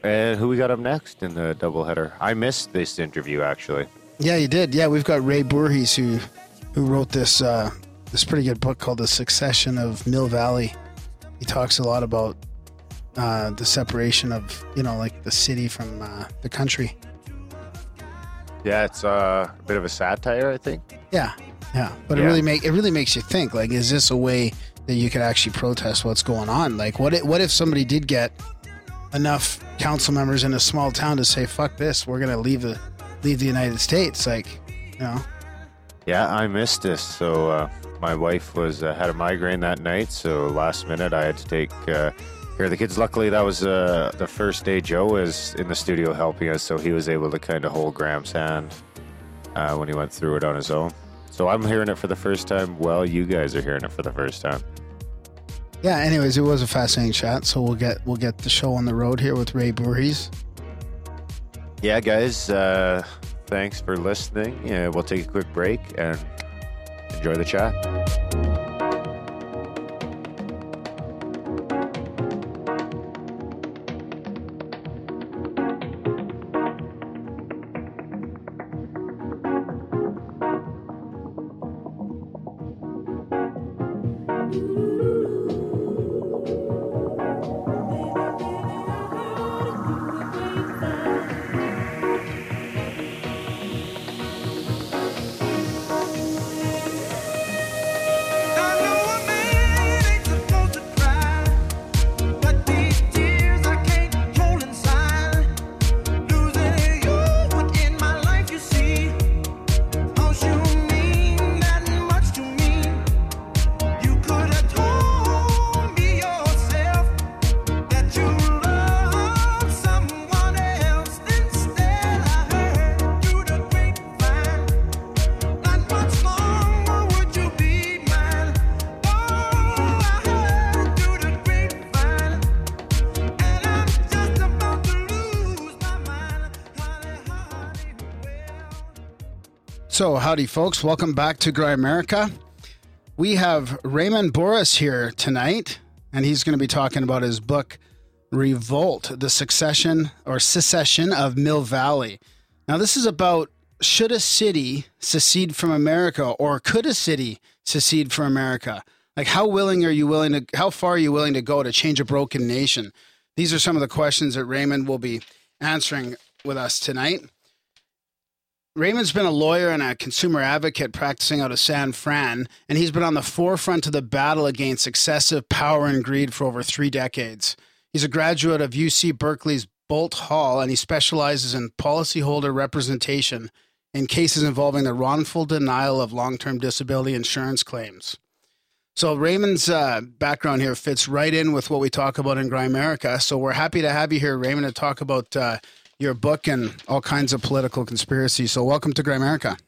and who we got up next in the doubleheader? I missed this interview actually. Yeah, you did. Yeah, we've got Ray Bourhis who who wrote this uh, this pretty good book called The Secession of Mill Valley. He talks a lot about uh, the separation of you know like the city from uh, the country. Yeah, it's uh, a bit of a satire, I think. Yeah, yeah, but it really make it really makes you think. Like, is this a way that you could actually protest what's going on? Like, what if, what if somebody did get enough council members in a small town to say, "Fuck this, we're gonna leave the leave the United States"? Like, you know, Yeah, I missed this. So uh, my wife was uh, had a migraine that night, so last minute I had to take uh, care of the kids. Luckily, that was uh, the first day Joe was in the studio helping us, so he was able to kind of hold Graham's hand uh, when he went through it on his own. So I'm hearing it for the first time. Well, you guys are hearing it for the first time. Yeah. Anyways, it was a fascinating chat. So we'll get we'll get the show on the road here with Ray Bourhis. Yeah, guys, uh, thanks for listening. Yeah, we'll take a quick break and enjoy the chat. So, howdy, folks. Welcome back to Grimerica. We have Raymond Bourhis here tonight, and he's going to be talking about his book, Revolt The Succession or Secession of Mill Valley. Now, this is about should a city secede from America or could a city secede from America? Like, how willing are you willing to, how far are you willing to go to change a broken nation? These are some of the questions that Raymond will be answering with us tonight. Raymond's been a lawyer and a consumer advocate practicing out of San Fran, and he's been on the forefront of the battle against excessive power and greed for over three decades. He's a graduate of UC Berkeley's Boalt Hall, and he specializes in policyholder representation in cases involving the wrongful denial of long term disability insurance claims. So Raymond's uh, background here fits right in with what we talk about in Grimerica. So we're happy to have you here, Raymond, to talk about uh, your book and all kinds of political conspiracies. So welcome to Grimerica.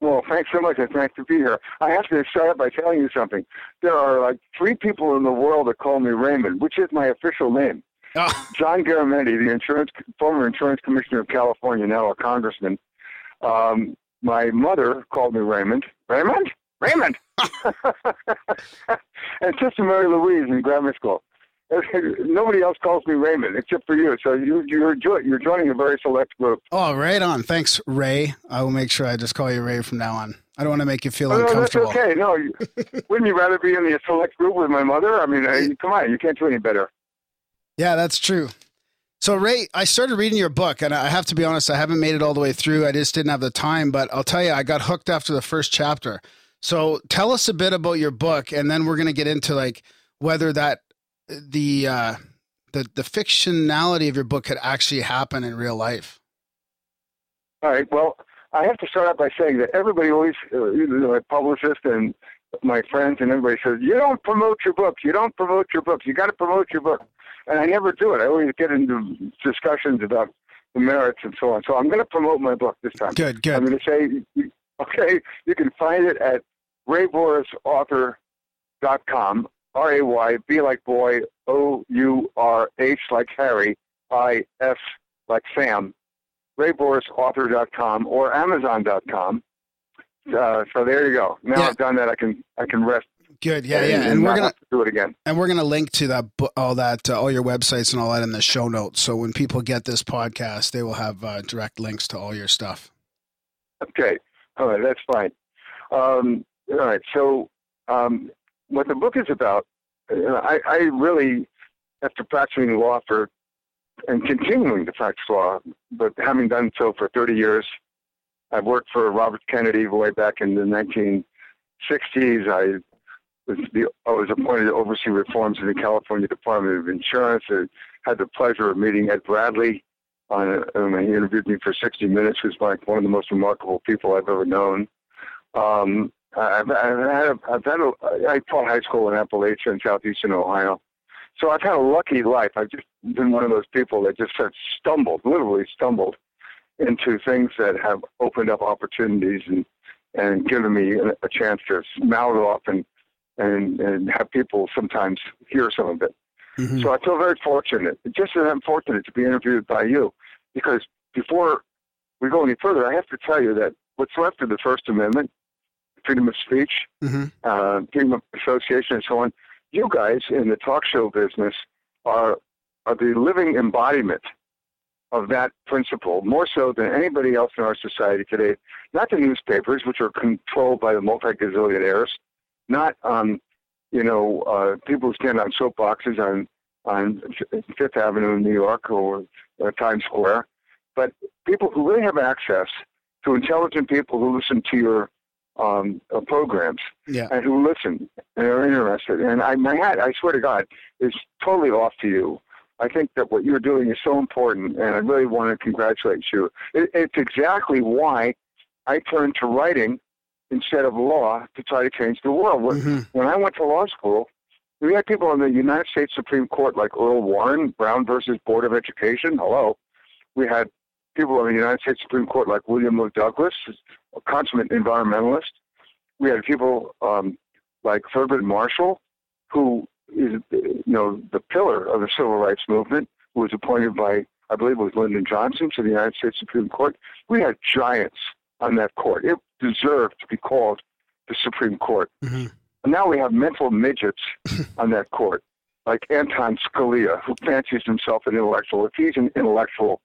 Well, thanks so much. It's nice to be here. I have to start out by telling you something. There are like three people in the world that call me Raymond, which is my official name. Oh, John Garamendi, the insurance former insurance commissioner of California, now a congressman. Um, my mother called me Raymond. Raymond? Raymond. and Sister Mary Louise in grammar school. Nobody else calls me Raymond except for you. So you, you're you're joining a very select group. oh, right on. Thanks, Ray. I will make sure I just call you Ray from now on. I don't want to make you feel Oh, no, that's uncomfortable. okay. No, wouldn't you rather be in the select group with my mother? I mean, uh, come on, you can't do any better. Yeah, that's true. So, Ray, I started reading your book, and I have to be honest, I haven't made it all the way through. I just didn't have the time, but I'll tell you, I got hooked after the first chapter. So, tell us a bit about your book, and then we're going to get into like whether that the uh, the the fictionality of your book could actually happen in real life. All right. Well, I have to start out by saying that everybody always, uh, you know, my publicist and my friends and everybody says, you don't promote your book. You don't promote your book. You got to promote your book. And I never do it. I always get into discussions about the merits and so on. So I'm going to promote my book this time. Good, good. I'm going to say, okay, you can find it at raybourhisauthor.com, R-A-Y, B like boy, O-U-R-H like Harry, I-S like Sam, raybourhisauthor.com or amazon.com. Uh, so there you go. Now Yeah. I've done that, I can I can rest. Good. Yeah, yeah. And we're gonna do it again. and we're gonna link to that all that uh, all your websites and all that in the show notes. So when people get this podcast, they will have uh, direct links to all your stuff. Okay. All right, that's fine. Um, all right. So, um, what the book is about, I, I really, after practicing law for and continuing to practice law, but having done so for 30 years, I've worked for Robert Kennedy way back in the 1960s. I was, the, I was appointed to oversee reforms in the California Department of Insurance. I had the pleasure of meeting Ed Bradley on he interviewed me for 60 minutes. Who's like one of the most remarkable people I've ever known. Um, I've, I've had a, I've had a, I taught high school in Appalachia in southeastern Ohio, so I've had a lucky life. I've just been one of those people that just have stumbled, literally stumbled, into things that have opened up opportunities and and given me a, chance to mouth off and and and have people sometimes hear some of it. Mhm. So I feel very fortunate, just as I'm fortunate to be interviewed by you, because before we go any further, I have to tell you that what's left of the First Amendment, freedom of speech, Mhm. uh, freedom of association, and so on, you guys in the talk show business are are the living embodiment of that principle, more so than anybody else in our society today. Not the newspapers, which are controlled by the multi-gazillionaires, not um, you know, uh, people who stand on soapboxes on on Fifth Avenue in New York or uh, Times Square, but people who really have access to intelligent people who listen to your um, uh, programs Yeah. and who listen and are interested. And I, my hat, I swear to God, is totally off to you. I think that what you're doing is so important, and I really want to congratulate you. It, it's exactly why I turned to writing instead of law to try to change the world. When, Mhm. when I went to law school, we had people in the United States Supreme Court like Earl Warren, Brown versus Board of Education. Hello. We had people on the United States Supreme Court like William O. Douglas, a consummate environmentalist. We had people um, like Thurgood Marshall, who is you know the pillar of the civil rights movement, who was appointed by I believe it was Lyndon Johnson to the United States Supreme Court. We had giants on that court. It deserved to be called the Supreme Court. Mhm. And now we have mental midgets on that court, like Anton Scalia, who fancies himself an intellectual. If he's an intellectual,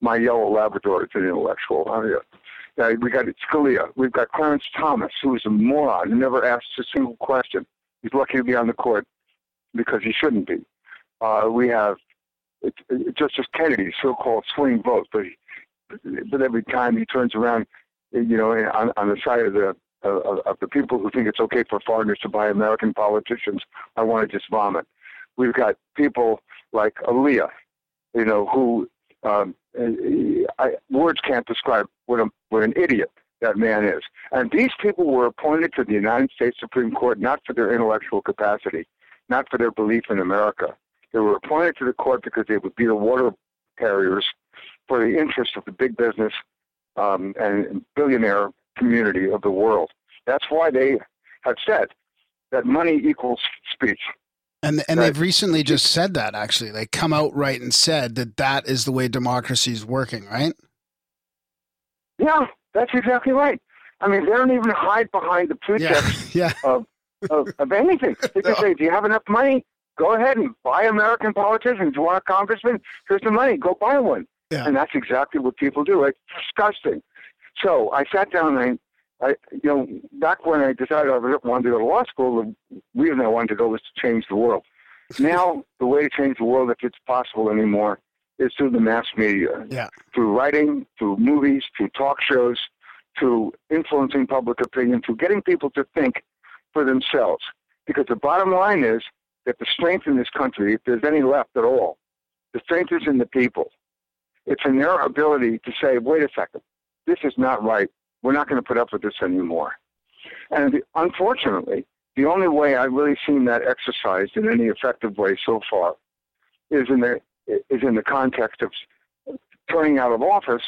my yellow Labrador is an intellectual. I mean, uh, we got Scalia. We've got Clarence Thomas, who is a moron who never asks a single question. He's lucky to be on the court because he shouldn't be. Uh, we have Justice Kennedy, so-called swing vote, but he, but every time he turns around, you know, on, on the side of the of, of the people who think it's okay for foreigners to buy American politicians, I want to just vomit. We've got people like Alito, you know, who um, I, words can't describe what a, what an idiot that man is. And these people were appointed to the United States Supreme Court not for their intellectual capacity, not for their belief in America. They were appointed to the court because they would be the water carriers for the interests of the big business um, and billionaire community of the world. That's why they have said that money equals speech. And and Right. they've recently just said that actually, they come out right and said that that is the way democracy is working, right? Yeah, that's exactly right. I mean, they don't even hide behind the pretext Yeah, yeah. of, of, of anything. They just say, do you have enough money? Go ahead and buy American politicians. You want a congressman? Here's the money. Go buy one. Yeah. And that's exactly what people do. It's disgusting. So I sat down and I, you know, back when I decided I wanted to go to law school, the reason I wanted to go was to change the world. Now, the way to change the world, if it's possible anymore, is through the mass media. Yeah. Through writing, through movies, through talk shows, through influencing public opinion, through getting people to think for themselves. Because the bottom line is that the strength in this country, if there's any left at all, the strength is in the people. It's in their ability to say, wait a second, this is not right. We're not going to put up with this anymore. And the, unfortunately, the only way I've really seen that exercised in any effective way so far is in the is in the context of turning out of office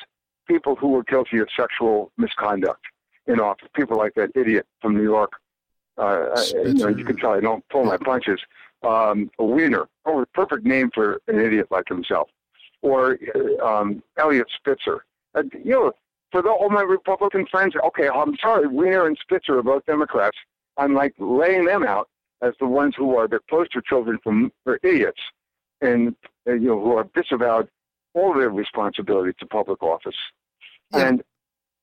people who were guilty of sexual misconduct in office. People like that idiot from New York. Uh, you know, you can tell I don't pull my punches. Um, a Weiner, oh, perfect name for an idiot like himself, or uh, um, Eliot Spitzer. Uh, you know, for the, all my Republican friends, okay, I'm sorry, Weiner and Spitzer are both Democrats. I'm like laying them out as the ones who are the poster children from for idiots, and uh, you know who have disavowed all their responsibility to public office. Yeah. And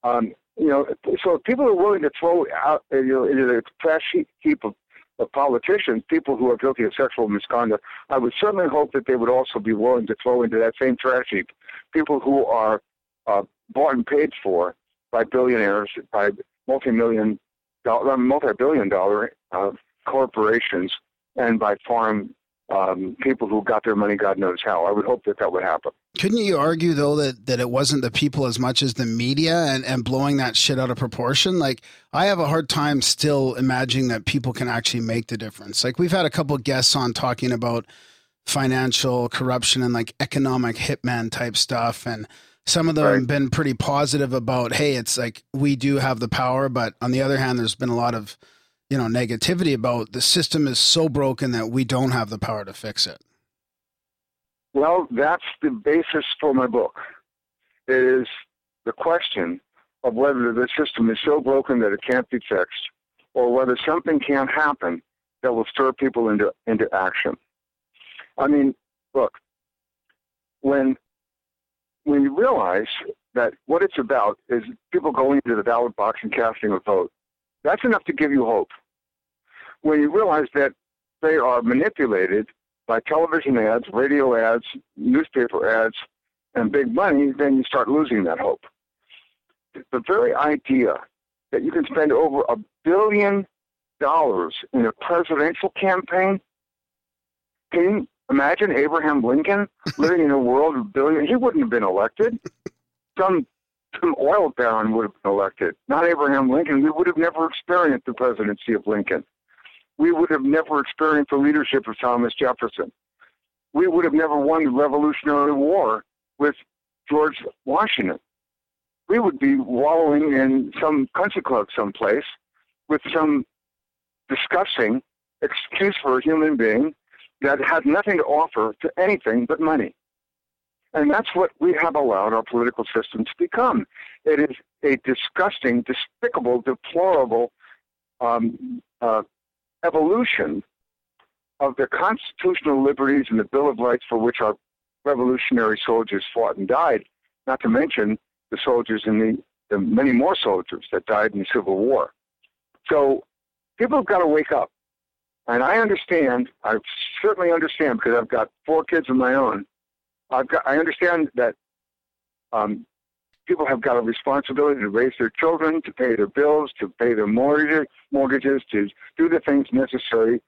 um, you know, so if people are willing to throw out uh, you know into the trash heap- heap of, of politicians, people who are guilty of sexual misconduct, I would certainly hope that they would also be willing to throw into that same trash heap people who are uh, bought and paid for by billionaires, by multi-million, dollar, multi-billion dollar uh, corporations, and by foreign um, people who got their money God knows how. I would hope that that would happen. Couldn't you argue though that, that it wasn't the people as much as the media and, and blowing that shit out of proportion? Like I have a hard time still imagining that people can actually make the difference. Like we've had a couple guests on talking about financial corruption and like economic hitman type stuff and some of them Right. have been pretty positive about hey it's like we do have the power but on the other hand there's been a lot of you know negativity about the system is so broken that we don't have the power to fix it Well, that's the basis for my book. It is the question of whether the system is so broken that it can't be fixed, or whether something can happen that will stir people into into action. I mean, look, when when you realize that what it's about is people going to the ballot box and casting a vote, that's enough to give you hope. When you realize that they are manipulated by television ads, radio ads, newspaper ads, and big money, then you start losing that hope. The very idea that you can spend over a billion dollars in a presidential campaign, can imagine Abraham Lincoln living in a world of billion? He wouldn't have been elected. Some some oil baron would have been elected, not Abraham Lincoln. We would have never experienced the presidency of Lincoln we would have never experienced the leadership of Thomas Jefferson. We would have never won the Revolutionary War with George Washington. We would be wallowing in some country club someplace with some disgusting excuse for a human being that had nothing to offer to anything but money. And that's what we have allowed our political system to become. It is a disgusting, despicable, deplorable um, uh, evolution of the constitutional liberties and the Bill of Rights for which our revolutionary soldiers fought and died, not to mention the soldiers in the, the many more soldiers that died in the Civil War. So people have got to wake up. And I understand, I certainly understand because I've got four kids of my own. I've got, I understand that um, people have got a responsibility to raise their children, to pay their bills, to pay their mortgages, mortgages, to do the things necessary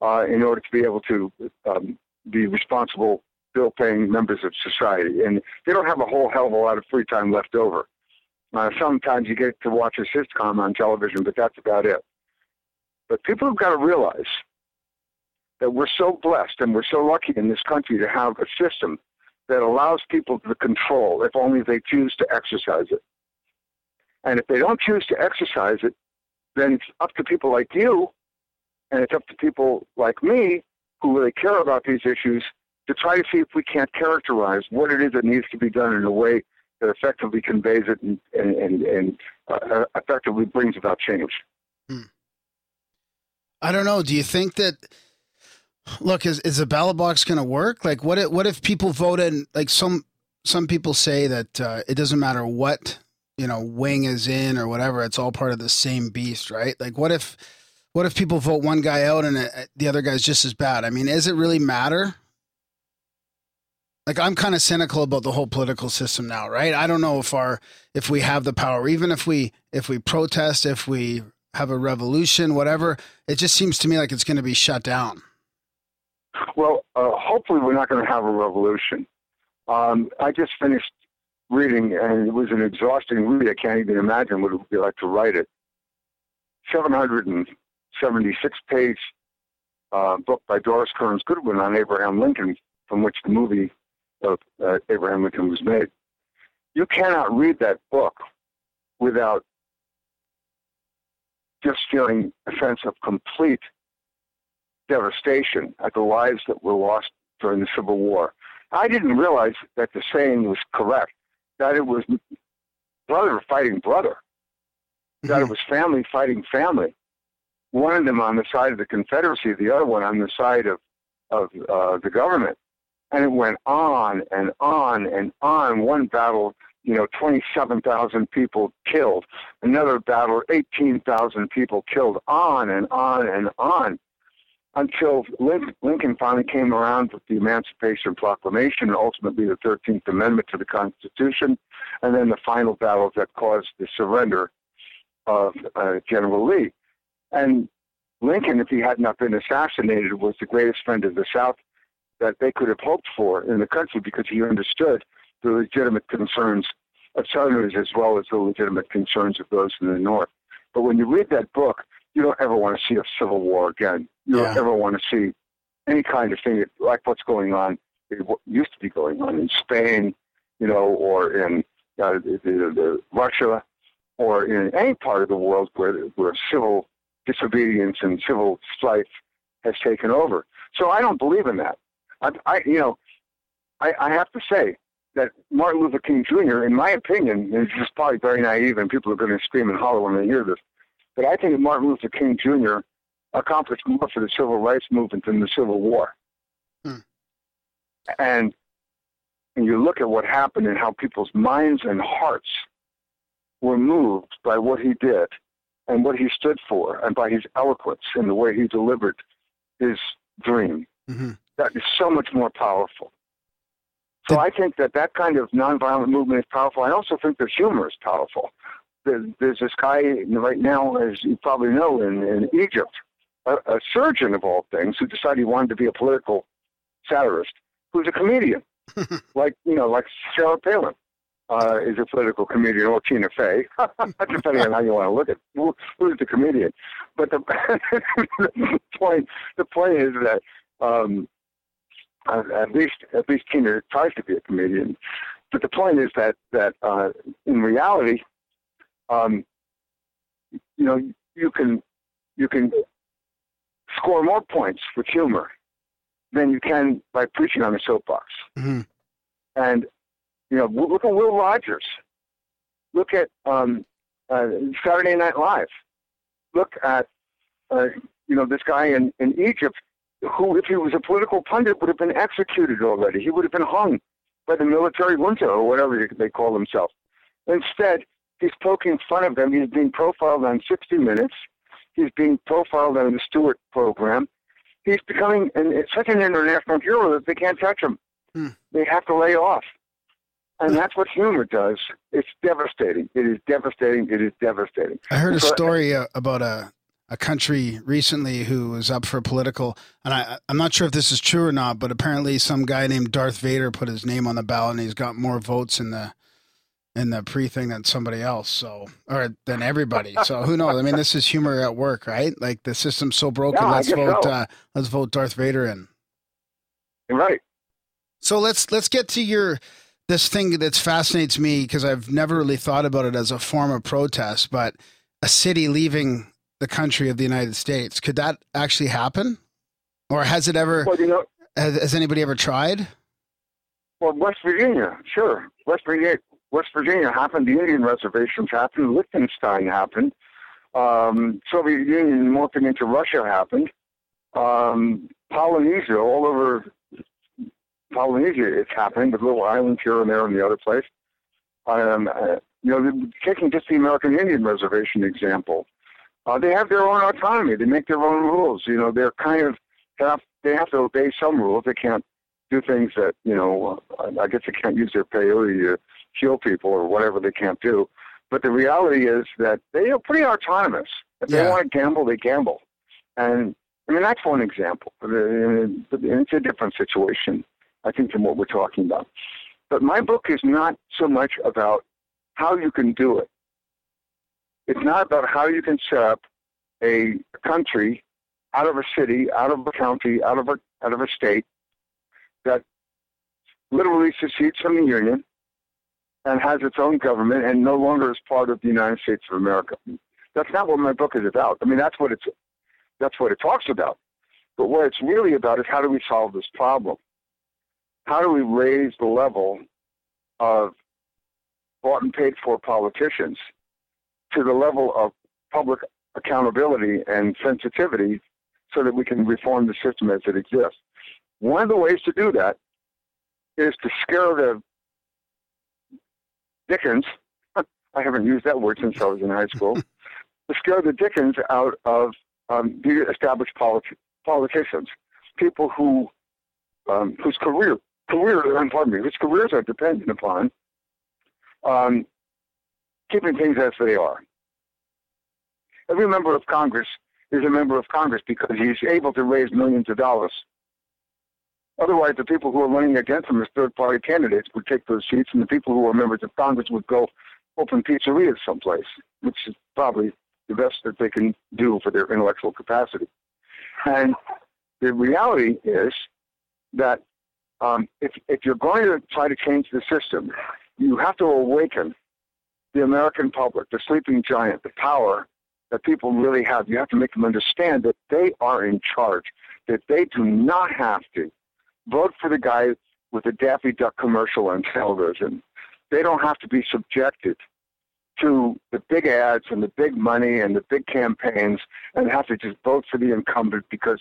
uh, in order to be able to um, be responsible, bill-paying members of society. And they don't have a whole hell of a lot of free time left over. Uh, sometimes you get to watch a sitcom on television, but that's about it. But people have got to realize that we're so blessed and we're so lucky in this country to have a system that allows people to control if only they choose to exercise it. And if they don't choose to exercise it, then it's up to people like you and it's up to people like me who really care about these issues to try to see if we can't characterize what it is that needs to be done in a way that effectively conveys it and, and, and, and uh, effectively brings about change. I don't know. Do you think that? Look, is is the ballot box going to work? Like, what if what if people voted? Like some some people say that uh, it doesn't matter what you know wing is in or whatever. It's all part of the same beast, right? Like, what if what if people vote one guy out and uh, the other guy's just as bad? I mean, does it really matter? Like, I'm kind of cynical about the whole political system now, right? I don't know if our if we have the power, even if we if we protest, if we have a revolution, whatever. It just seems to me like it's going to be shut down. Well, uh, hopefully, we're not going to have a revolution. Um, I just finished reading, and it was an exhausting read. I can't even imagine what it would be like to write it. 776 page uh, book by Doris Kearns Goodwin on Abraham Lincoln, from which the movie of uh, Abraham Lincoln was made. You cannot read that book without just feeling a sense of complete devastation at the lives that were lost during the Civil War. I didn't realize that the saying was correct, that it was brother fighting brother, that it was family fighting family. One of them on the side of the Confederacy, the other one on the side of, of uh, the government. And it went on and on and on. One battle you know, 27,000 people killed. Another battle, 18,000 people killed, on and on and on until Lincoln finally came around with the Emancipation Proclamation and ultimately the 13th Amendment to the Constitution, and then the final battle that caused the surrender of uh, General Lee. And Lincoln, if he had not been assassinated, was the greatest friend of the South that they could have hoped for in the country because he understood the legitimate concerns of Southerners as well as the legitimate concerns of those in the North. But when you read that book, you don't ever want to see a civil war again. You don't ever want to see any kind of thing like what's going on, what used to be going on in Spain, you know, or in uh, the, the, the Russia, or in any part of the world where where civil disobedience and civil strife has taken over. So I don't believe in that. I, I you know, I, I have to say that Martin Luther King Jr., in my opinion, is just probably very naive, and people are going to scream and holler when they hear this, but I think that Martin Luther King Jr. accomplished more for the civil rights movement than the Civil War. Hmm. And when you look at what happened and how people's minds and hearts were moved by what he did and what he stood for and by his eloquence and the way he delivered his dream, hmm that is so much more powerful. So I think that that kind of nonviolent movement is powerful. I also think that humor is powerful. There's this guy right now, as you probably know, in, in Egypt, a, a surgeon of all things, who decided he wanted to be a political satirist, who's a comedian, like you know, like Sarah Palin uh, is a political comedian, or Tina Fey, depending on how you want to look at who, who's the comedian. But the, the point, the point is that um, at least at least Tina tries to be a comedian. But the point is that that uh, in reality, um, you know, you can you can score more points with humor than you can by preaching on a soapbox. hmm And you know, look at Will Rogers. Look at um, uh, Saturday Night Live. Look at uh, you know this guy in, in Egypt who, if he was a political pundit, would have been executed already. He would have been hung by the military junta or whatever they call themselves. Instead, he's poking fun of them. He's being profiled on 60 Minutes. He's being profiled on the Stewart program. He's becoming an, such an international hero that they can't touch him. Hmm. They have to lay off. And that's what humor does. It's devastating. It is devastating. It is devastating. I heard a story uh, about a a country recently who was up for political, and I I'm not sure if this is true or not, but apparently some guy named Darth Vader put his name on the ballot, and he's got more votes in the in the pre thing than somebody else. So or than everybody. So who knows? I mean, this is humor at work, right? Like the system's so broken. Yeah, let's vote. so. Uh, let's vote Darth Vader in. Right. So let's let's get to your this thing that fascinates me because I've never really thought about it as a form of protest, but a city leaving the country of the United States could that actually happen, or has it ever? Well, you know, Has, has anybody ever tried? well, West Virginia, sure. West Virginia, West Virginia happened. The Indian reservations happened. Liechtenstein happened. Um, Soviet Union morphing into Russia happened. Um, Polynesia, all over Polynesia, it's happening with little islands here and there and the other place. Um, uh, you know, taking just the American Indian Reservation example, uh, they have their own autonomy. They make their own rules. You know, they're kind of have they have to obey some rules. They can't do things that you know. Uh, I guess they can't use their peyote to kill people or whatever they can't do. But the reality is that they are pretty autonomous. If they want to gamble, they gamble. And I mean that's one example. Uh, It's a different situation, I think, than what we're talking about. But my book is not so much about how you can do it. It's not about how you can set up a country out of a city, out of a county, out of a out of a state that literally secedes from the Union and has its own government and no longer is part of the United States of America. That's not what my book is about. I mean, that's what it's that's what it talks about. But what it's really about is how do we solve this problem? How do we raise the level of bought and paid for politicians to the level of public accountability and sensitivity so that we can reform the system as it exists. One of the ways to do that is to scare the Dickens, I haven't used that word since I was in high school, to scare the Dickens out of um, the established politi- politicians, people who um, whose career career pardon me, whose careers are dependent upon um, keeping things as they are. Every member of Congress is a member of Congress because he's able to raise millions of dollars. Otherwise, the people who are running against him as third-party candidates would take those seats, and the people who are members of Congress would go open pizzerias someplace, which is probably the best that they can do for their intellectual capacity. And the reality is that um, if, if you're going to try to change the system, you have to awaken the American public, the sleeping giant, the power that people really have. You have to make them understand that they are in charge, that they do not have to vote for the guy with the Daffy Duck commercial on television. They don't have to be subjected to the big ads and the big money and the big campaigns and have to just vote for the incumbent because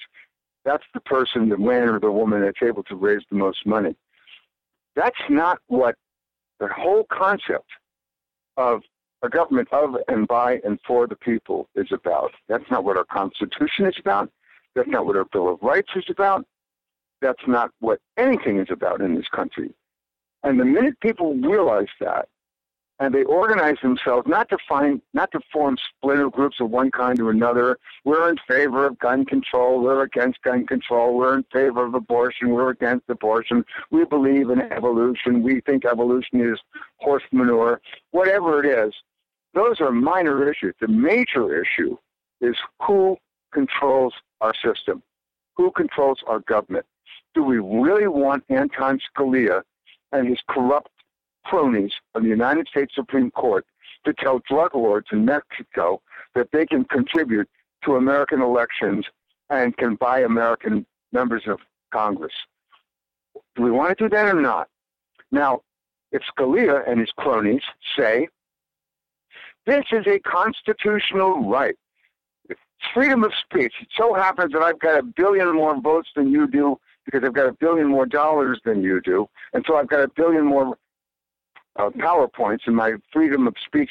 that's the person, the man or the woman that's able to raise the most money. That's not what the whole concept of a government of and by and for the people is about. That's not what our Constitution is about. That's not what our Bill of Rights is about. That's not what anything is about in this country. And the minute people realize that, and they organize themselves not to find, not to form splinter groups of one kind or another. We're in favor of gun control. We're against gun control. We're in favor of abortion. We're against abortion. We believe in evolution. We think evolution is horse manure. Whatever it is, those are minor issues. The major issue is who controls our system, who controls our government. Do we really want Anton Scalia and his corrupt cronies of the United States Supreme Court to tell drug lords in Mexico that they can contribute to American elections and can buy American members of Congress? Do we want to do that or not? Now, if Scalia and his cronies say this is a constitutional right, it's freedom of speech. It so happens that I've got a billion more votes than you do because I've got a billion more dollars than you do, and so I've got a billion more uh, PowerPoints in my freedom of speech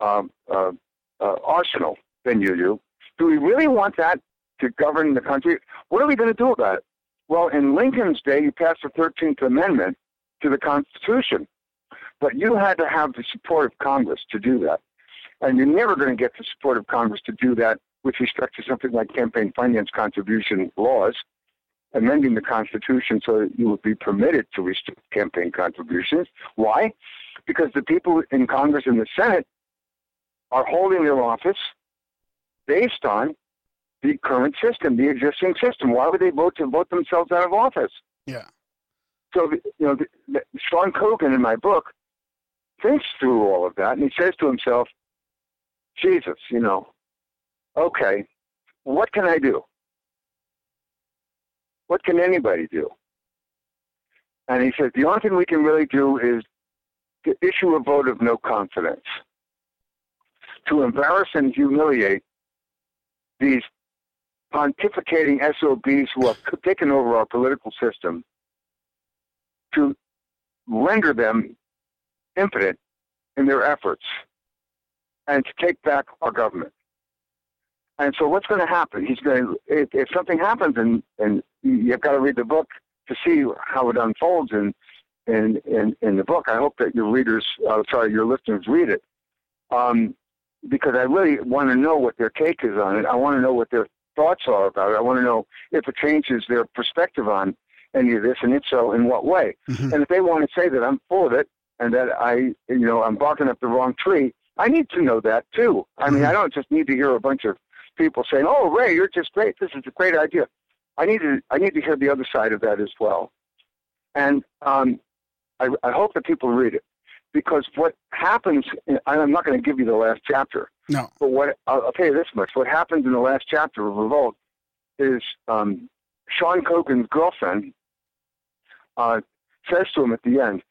um, uh, uh, arsenal than you do. Do we really want that to govern the country? What are we going to do about it? Well, in Lincoln's day, he passed the 13th Amendment to the Constitution. But you had to have the support of Congress to do that. And you're never going to get the support of Congress to do that with respect to something like campaign finance contribution laws, amending the Constitution so that you would be permitted to restrict campaign contributions. Why? Because the people in Congress and the Senate are holding their office based on the current system, the existing system. Why would they vote to vote themselves out of office? Yeah. So, you know, the, the, Sean Kogan in my book thinks through all of that, and he says to himself, Jesus, you know, okay, what can I do? What can anybody do? And he says, the only thing we can really do is to issue a vote of no confidence, to embarrass and humiliate these pontificating SOBs who have taken over our political system, to render them impotent in their efforts and to take back our government. And so, what's going to happen? He's going to, if, if something happens, and and you've got to read the book to see how it unfolds in in in, in the book. I hope that your readers, uh, sorry, your listeners read it, um, because I really want to know what their take is on it. I want to know what their thoughts are about it. I want to know if it changes their perspective on any of this, and if so, in what way. Mhm. And if they want to say that I'm full of it and that I, you know, I'm barking up the wrong tree, I need to know that too. I mean, Mhm. I don't just need to hear a bunch of people saying, "Oh, Ray, you're just great. This is a great idea." I need to, I need to hear the other side of that as well. And um, I, I hope that people read it because what happens, and I'm not going to give you the last chapter, No. but what I'll, I'll tell you this much: what happens in the last chapter of Revolt is um, Sean Kogan's girlfriend uh, says to him at the end,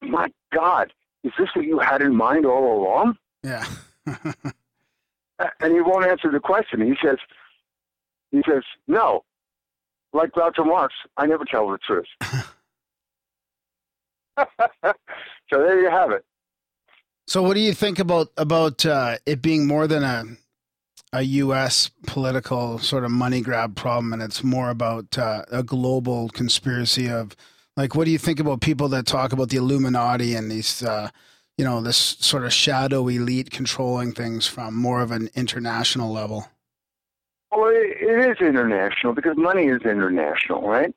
"My God, is this what you had in mind all along?" Yeah. And he won't answer the question. He says, "He says no." Like Groucho Marx, I never tell the truth. so there you have it. so, what do you think about about uh, it being more than a a U.S. political sort of money grab problem, and it's more about uh, a global conspiracy of like, what do you think about people that talk about the Illuminati and these, uh, you know, this sort of shadow elite controlling things from more of an international level? Well, it, it is international because money is international, right?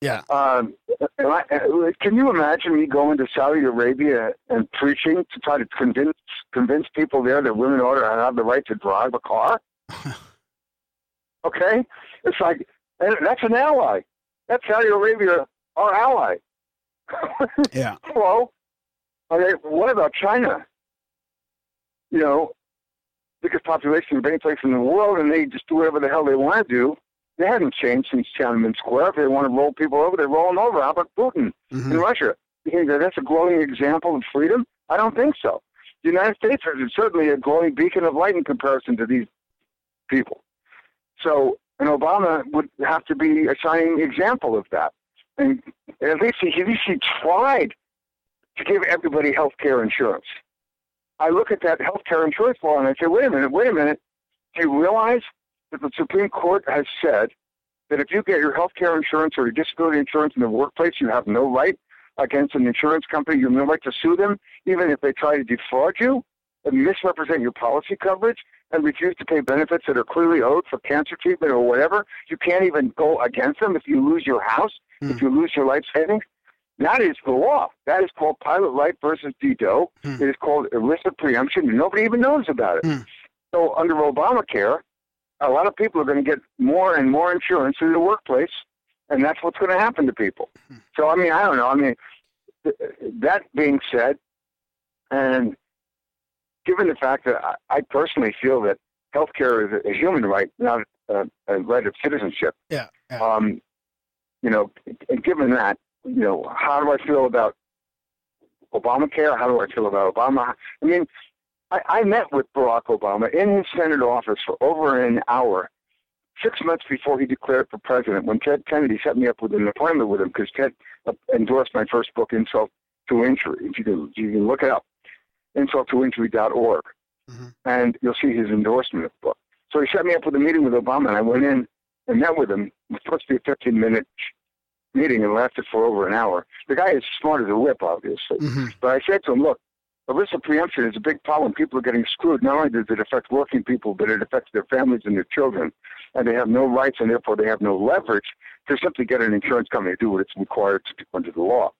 Yeah. Um, I- uh, can you imagine me going to Saudi Arabia and preaching to try to convince convince people there that women ought to have the right to drive a car? okay, it's like and that's an ally. That's Saudi Arabia, our ally. Yeah. Hello. Okay, what about China? You know, biggest population of any place in the world, and they just do whatever the hell they want to do. They haven't changed since Tiananmen Square. If they want to roll people over, they roll them over. How about Putin in Mhm. Russia? You think that that's a glowing example of freedom? I don't think so. The United States is certainly a glowing beacon of light in comparison to these people. So, and Obama would have to be a shining example of that. And at least he, at least he tried to give everybody health care insurance. I look at that health care insurance law and I say, wait a minute, wait a minute. Do you realize that the Supreme Court has said that if you get your health care insurance or your disability insurance in the workplace, you have no right against an insurance company. You have no right to sue them, even if they try to defraud you and misrepresent your policy coverage and refuse to pay benefits that are clearly owed for cancer treatment or whatever. You can't even go against them if you lose your house, if hmm. you lose your life savings. That is the law. That is called Pilot Life versus Dedeaux. Hmm. It is called ERISA preemption, and nobody even knows about it. Hmm. So under Obamacare, a lot of people are going to get more and more insurance in the workplace, and that's what's going to happen to people. So I mean, I don't know. I mean, th- that being said, and given the fact that I, I personally feel that healthcare is a, human right, not a, a right of citizenship. Yeah. yeah. Um, you know, given that, you know, how do I feel about Obamacare? How do I feel about Obama? I mean, I, I met with Barack Obama in his Senate office for over an hour, six months before he declared for president. When Ted Kennedy set me up with an appointment with him, because Ted uh, endorsed my first book, Insult to Injury. If you can, you can look it up, insulttoinjury.org, Mhm. and you'll see his endorsement of the book. So he set me up with a meeting with Obama, and I went in and met with him. It was supposed to be a 15 minute meeting and lasted for over an hour. The guy is smart as a whip, obviously. hmm But I said to him, look, ERISA preemption is a big problem. People are getting screwed. Not only does it affect working people, but it affects their families and their children. And they have no rights and therefore they have no leverage to simply get an insurance company to do what it's required to do under the law.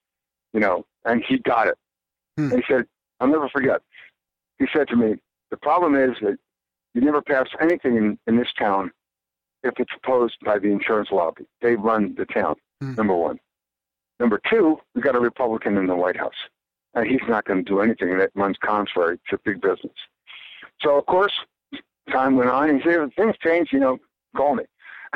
You know, and he got it. Hmm. And he said, I'll never forget. He said to me, the problem is that you never pass anything in, in this town if it's opposed by the insurance lobby. They run the town, Hmm. number one. Number two, we got a Republican in the White House and he's not going to do anything that runs contrary to big business. So, of course, time went on. He said, things change, you know, call me.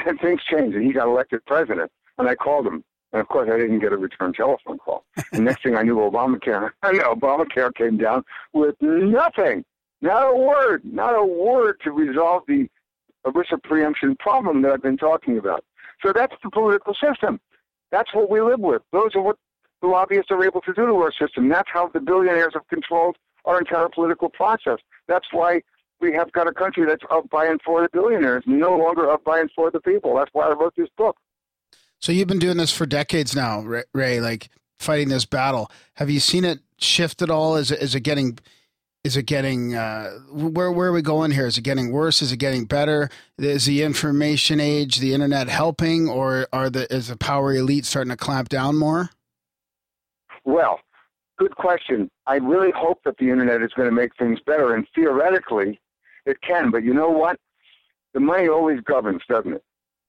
And things changed, and he got elected president. And I called him. And, of course, I didn't get a return telephone call. And next thing I knew, Obamacare, I know, Obamacare came down with nothing, not a word, not a word to resolve the ERISA preemption problem that I've been talking about. So that's the political system. That's what we live with. Those are what the lobbyists are able to do to our system. That's how the billionaires have controlled our entire political process. That's why we have got a country that's up by and for the billionaires, no longer up by and for the people. That's why I wrote this book. So you've been doing this for decades now, Ray, like fighting this battle. Have you seen it shift at all? Is it, is it getting, is it getting, uh, where, where are we going here? Is it getting worse? Is it getting better? Is the information age, the internet helping or are the, is the power elite starting to clamp down more? Well, good question. I really hope that the internet is going to make things better, and theoretically, it can. But you know what? The money always governs, doesn't it?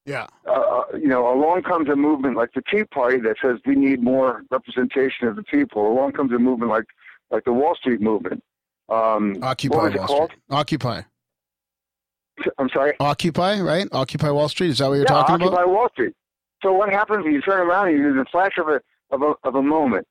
Yeah. uh, you know, along comes a movement like the Tea Party that says we need more representation of the people. Along comes a movement like like the Wall Street movement. Um, Occupy what was it Wall called? Street. Occupy. I'm sorry. Occupy, right? Occupy Wall Street. Is that what you're yeah, talking Occupy about? Occupy Wall Street. So what happens when you turn around and in the flash of a of a of a moment,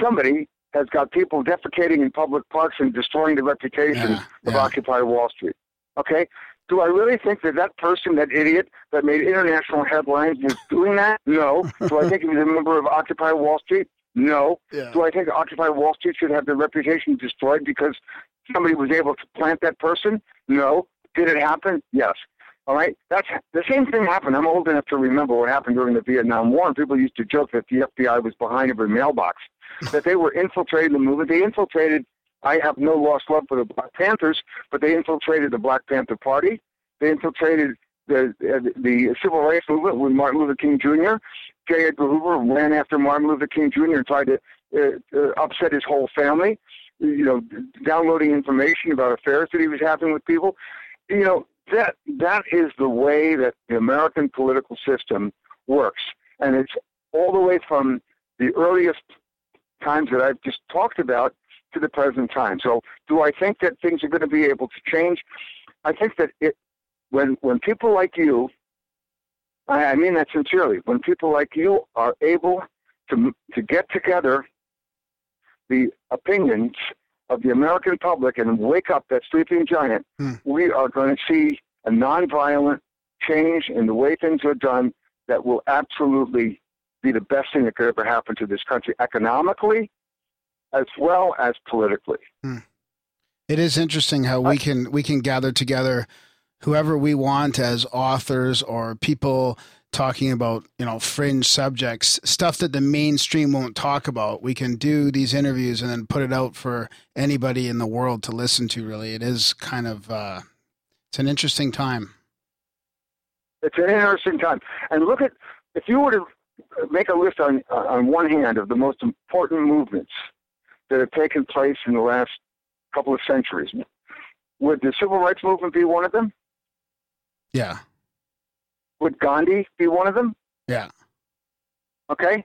somebody has got people defecating in public parks and destroying the reputation Yeah, of yeah. Occupy Wall Street. Okay? Do I really think that that person, that idiot that made international headlines, was doing that? No. Do I think he was a member of Occupy Wall Street? No. Yeah. Do I think Occupy Wall Street should have their reputation destroyed because somebody was able to plant that person? No. Did it happen? Yes. All right. That's the same thing happened. I'm old enough to remember what happened during the Vietnam War, and people used to joke that the FBI was behind every mailbox, that they were infiltrating the movement. They infiltrated. I have no lost love for the Black Panthers, but they infiltrated the Black Panther Party. They infiltrated the uh, the civil rights movement with Martin Luther King Jr. J. Edgar Hoover ran after Martin Luther King Jr. and tried to uh, uh, upset his whole family. You know, downloading information about affairs that he was having with people. You know, that that is the way that the American political system works, and it's all the way from the earliest times that I've just talked about to the present time. So, do I think that things are going to be able to change? I think that it when when people like you, I, I mean that sincerely, when people like you are able to to get together the opinions of the American public and wake up that sleeping giant, Hmm. we are going to see a nonviolent change in the way things are done that will absolutely be the best thing that could ever happen to this country economically as well as politically. It is interesting how we can we can gather together whoever we want as authors or people talking about you know fringe subjects stuff that the mainstream won't talk about we can do these interviews and then put it out for anybody in the world to listen to really it is kind of uh it's an interesting time It's an interesting time. And look at if you were to make a list on on one hand of the most important movements that have taken place in the last couple of centuries, would the civil rights movement be one of them? Yeah Would Gandhi be one of them? yeah Okay.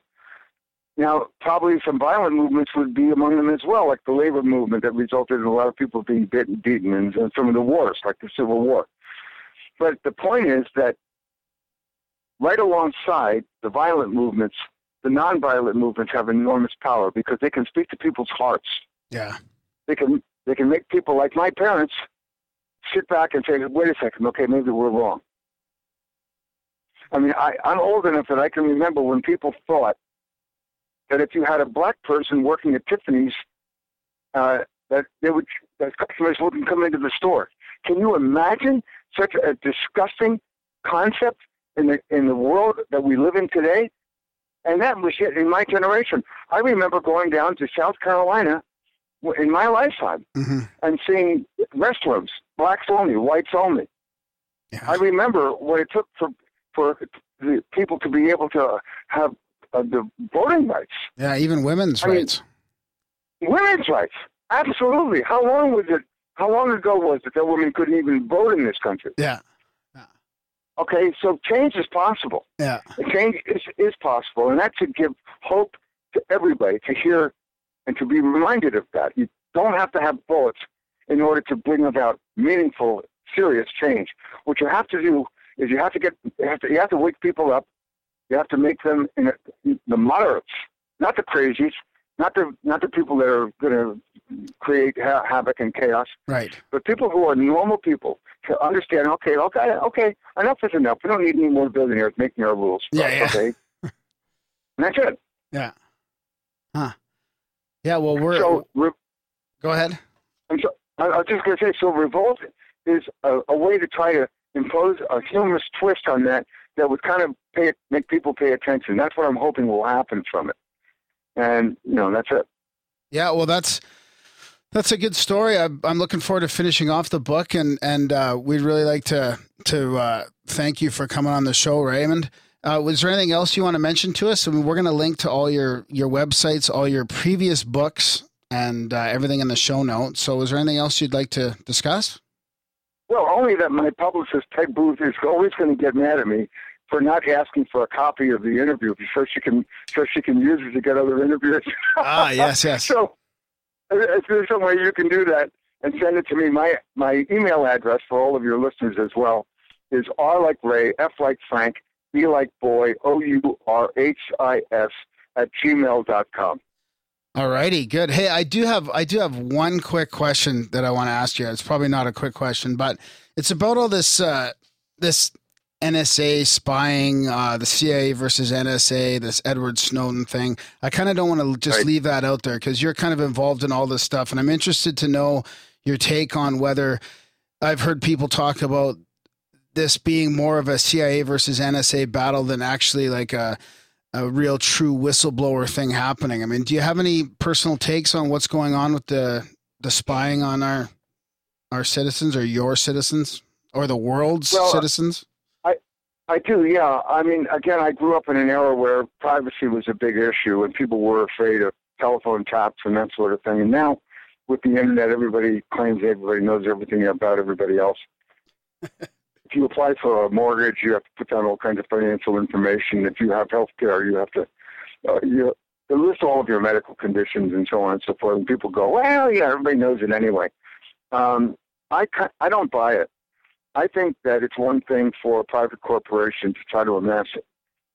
Now, probably some violent movements would be among them as well, like the labor movement that resulted in a lot of people being beaten, beaten and, and some of the wars, like the Civil War. But the point is that right alongside the violent movements, the nonviolent movements have enormous power because they can speak to people's hearts. yeah They can they can make people like my parents sit back and say, "Wait a second, okay, maybe we're wrong." I mean, I, I'm old enough that I can remember when people thought that if you had a black person working at Tiffany's, uh, that they would that customers wouldn't come into the store. Can you imagine such a disgusting concept in the in the world that we live in today? And that was it in my generation. I remember going down to South Carolina in my lifetime hmm and seeing restrooms, blacks only, whites only. Yeah. I remember what it took for for the people to be able to have uh, the voting rights, yeah, even women's I mean- rights. women's rights. Absolutely. How long was it? How long ago was it that women couldn't even vote in this country? yeah, Okay, so change is possible. yeah, Change is, is possible, and that should give hope to everybody to hear and to be reminded of that. You don't have to have bullets in order to bring about meaningful, serious change. What you have to do is you have to get you have to, you have to wake people up. You have to make them in a, the moderates, not the crazies, not the not the people that are going to create ha- havoc and chaos right. but people who are normal people to understand, okay, okay, okay, enough is enough. We don't need any more billionaires making our rules. Yeah, yeah. Okay. and that's it. Yeah. Huh. Yeah. Well, we're. So, re- go ahead. I'm so, I, I was just going to say, so revolt is a, a way to try to impose a humorous twist on that that would kind of pay, make people pay attention. That's what I'm hoping will happen from it. And, you know, that's it. Yeah. Well, that's that's a good story. I, I'm looking forward to finishing off the book, and and uh, we'd really like to to uh, thank you for coming on the show, Raymond. Uh, was there anything else you want to mention to us? I mean, we're going to link to all your your websites, all your previous books, and uh, everything in the show notes. So, is there anything else you'd like to discuss? Well, only that my publicist, Peg Booth, is always going to get mad at me for not asking for a copy of the interview so she can so she can use it to get other interviews. Ah, yes, yes. So, if there's some way you can do that and send it to me, my my email address for all of your listeners as well is R like Ray, F like Frank, B like boy, O U R H I S at gmail dot com. All righty, good. Hey, I do have I do have one quick question that I want to ask you. It's probably not a quick question, but it's about all this uh, this NSA spying, uh, the CIA versus NSA, this Edward Snowden thing. I kind of don't want to just Right. leave that out there because you're kind of involved in all this stuff, and I'm interested to know your take on whether I've heard people talk about this being more of a CIA versus NSA battle than actually like a a real true whistleblower thing happening. I mean, do you have any personal takes on what's going on with the the spying on our our citizens or your citizens or the world's Well, citizens? I do, yeah. I mean, again, I grew up in an era where privacy was a big issue and people were afraid of telephone taps and that sort of thing. And now, with the internet, everybody claims everybody knows everything about everybody else. if you apply for a mortgage, you have to put down all kinds of financial information. If you have health care, you have to uh, you they list all of your medical conditions and so on and so forth. And people go, well, yeah, everybody knows it anyway. Um, I, I don't buy it. I think that it's one thing for a private corporation to try to amass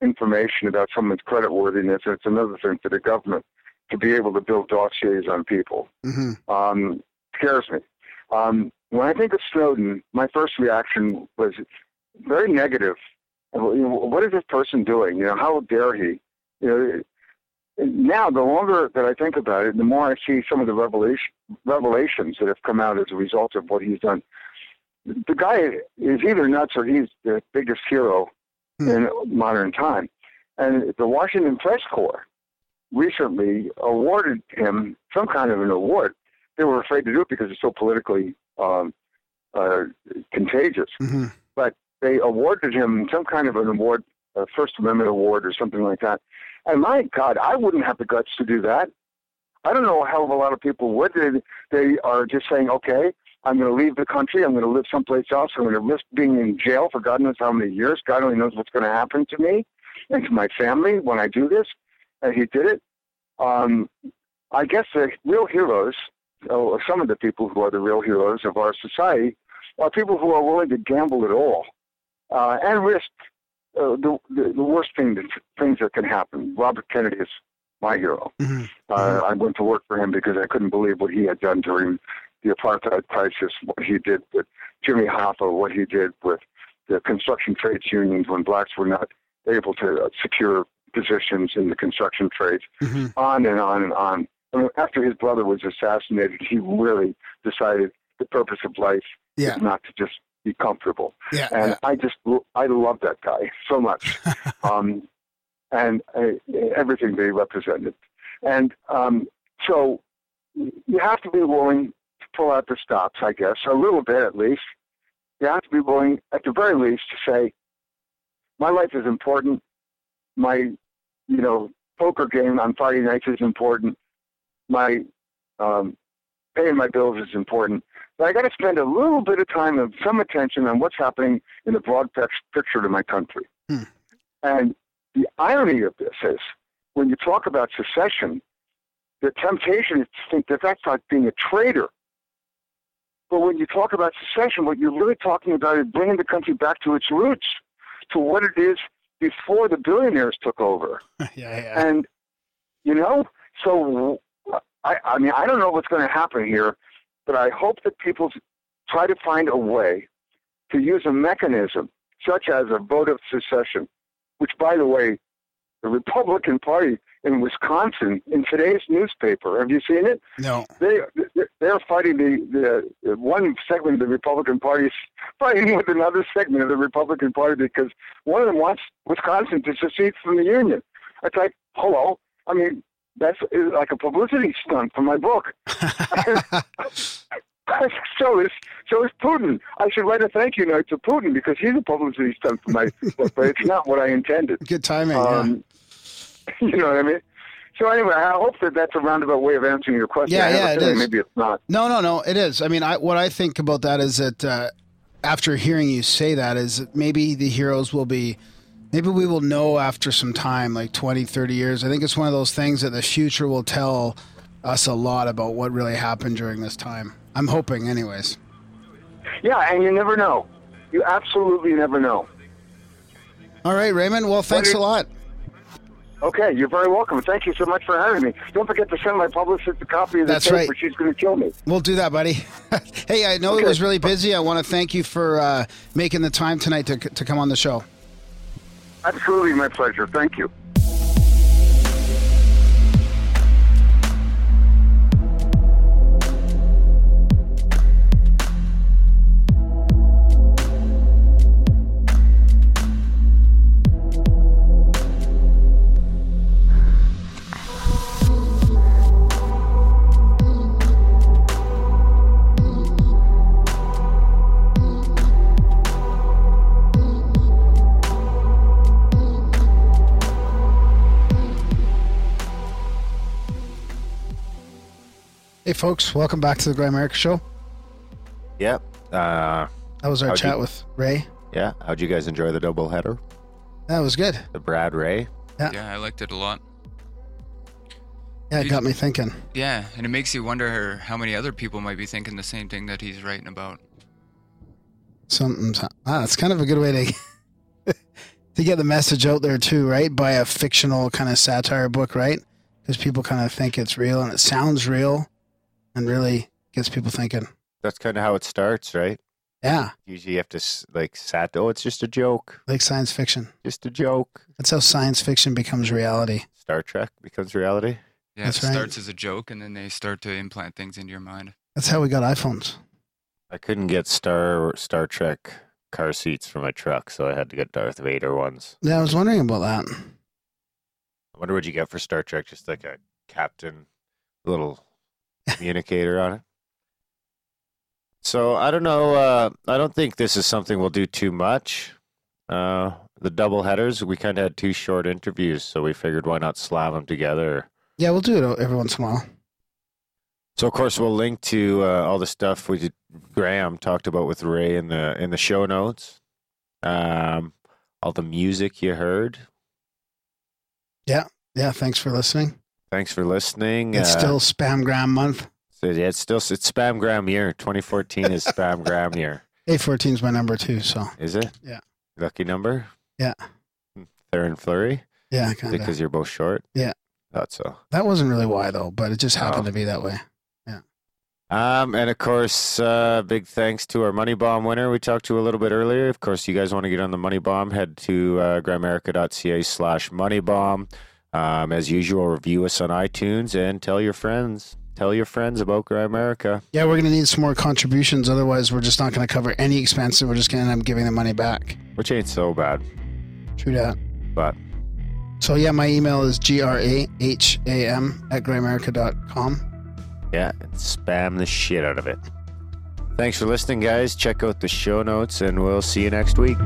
information about someone's creditworthiness, and it's another thing for the government to be able to build dossiers on people. hmm Um, scares me. Um, when I think of Snowden, my first reaction was very negative. What is this person doing? You know, how dare he? You know, now the longer that I think about it, the more I see some of the revelation, revelations that have come out as a result of what he's done. The guy is either nuts or he's the biggest hero Hmm. in modern time. And the Washington Press Corps recently awarded him some kind of an award. They were afraid to do it because it's so politically um, uh, contagious. hmm They awarded him some kind of an award, a First Amendment award or something like that. And my God, I wouldn't have the guts to do that. I don't know a hell of a lot of people would. They, they are just saying, okay, I'm going to leave the country. I'm going to live someplace else. I'm going to risk being in jail for God knows how many years. God only knows what's going to happen to me and to my family when I do this. And he did it. Um, I guess the real heroes, or some of the people who are the real heroes of our society, are people who are willing to gamble it all uh, and risk uh, the, the the worst thing that, things that can happen. Robert Kennedy is my hero. hmm Uh, I went to work for him because I couldn't believe what he had done during the apartheid crisis, what he did with Jimmy Hoffa, what he did with the construction trades unions when blacks were not able to uh, secure positions in the construction trades, hmm on and on and on. I after his brother was assassinated, he really decided the purpose of life Yeah. is not to just be comfortable Yeah. and I just I love that guy so much. um, and uh, everything they represented. And um, so you have to be willing to pull out the stops, I guess, a little bit at least. You have to be willing, at the very least, to say, my life is important. My, you know, poker game on Friday nights is important. My um, paying my bills is important. But I got to spend a little bit of time and some attention on what's happening in the broad picture to my country. Hmm. And the irony of this is when you talk about secession, the temptation is to think that that's like being a traitor. But when you talk about secession, what you're really talking about is bringing the country back to its roots, to what it is before the billionaires took over. yeah, yeah. And you know, so I, I mean, I don't know what's going to happen here, but I hope that people try to find a way to use a mechanism such as a vote of secession, which, by the way, the Republican Party in Wisconsin in today's newspaper. Have you seen it? No. They they're fighting the, the one segment of the Republican Party is fighting with another segment of the Republican Party because one of them wants Wisconsin to secede from the Union. It's like, hello. I mean, that's like a publicity stunt for my book. so is so is Putin. I should write a thank you note to Putin because he's a publicity stunt for my book, but it's not what I intended. Good timing. Um, you know what I mean? So anyway, I hope that that's a roundabout way of answering your question. Yeah, yeah, it is. Maybe it's not. No, no, no. It is. I mean, I, what I think about that is that uh, after hearing you say that, is that maybe the heroes will be, maybe we will know after some time, like 20, 30 years. I think it's one of those things that the future will tell us a lot about what really happened during this time. I'm hoping, anyways. Yeah, and you never know. You absolutely never know. All right, Raymond. Well, thanks a lot. Okay, you're very welcome. Thank you so much for having me. Don't forget to send my publicist a copy of the That's tape, right. or she's going to kill me. We'll do that, buddy. hey, I know it was really busy. I want to thank you for uh, making the time tonight to, to come on the show. Absolutely, my pleasure. Thank you. Folks. Welcome back to the Grimerica Show. Yep. Uh, That was our chat you- with Ray. yeah. How'd you guys enjoy the double header? That was good. The Brad Ray. Yeah. Yeah, I liked it a lot. Yeah, it got me thinking. Yeah, and it makes you wonder how many other people might be thinking the same thing that he's writing about. Something's ah, it's kind of a good way to to get the message out there too, right? By a fictional kind of satire book, right? Because people kind of think it's real and it sounds real, and really gets people thinking. That's kind of how it starts, right? Yeah, Usually you have to like sat. Oh, it's just a joke. like science fiction. Just a joke. That's how science fiction becomes reality. Star Trek becomes reality. Yeah, That's it right. starts as a joke and then they start to implant things into your mind. That's how we got iPhones. I couldn't get Star Star Trek car seats for my truck, so I had to get Darth Vader ones. Yeah, I was wondering about that. I wonder what you get for Star Trek. Just like a captain, little communicator on it. So I don't know. Uh, I don't think this is something we'll do too much. Uh, the double headers, we kind of had two short interviews, so we figured why not slam them together. Yeah, we'll do it every once in a while. So of course we'll link to uh, all the stuff we did, Graham talked about with Ray in the in the show notes. Um, all the music you heard. Yeah, yeah, thanks for listening. Thanks for listening. It's Uh, still Spamgram month. so yeah, it's still it's Spamgram year. 2014 is Spamgram year. A14 is my number too, so Is it? Yeah. Lucky number. Yeah. Theron Flurry. yeah, Is it kind of. because you're both short? Yeah. Thought so. That wasn't really why though, but it just happened Oh. to be that way. Yeah. Um, and of course, uh, big thanks to our Money Bomb winner we talked to a little bit earlier. Of course, you guys want to get on the Money Bomb, head to uh, grimerica.ca slash Money Bomb. Um, as usual, review us on iTunes and tell your friends. Tell your friends about Grimerica. Yeah, we're gonna need some more contributions. Otherwise, we're just not gonna cover any expenses. We're just gonna end up giving the money back. Which ain't so bad, True that. but So yeah, my email is graham at grimerica.com. Yeah, spam the shit out of it. Thanks for listening, guys. Check out the show notes, and we'll see you next week.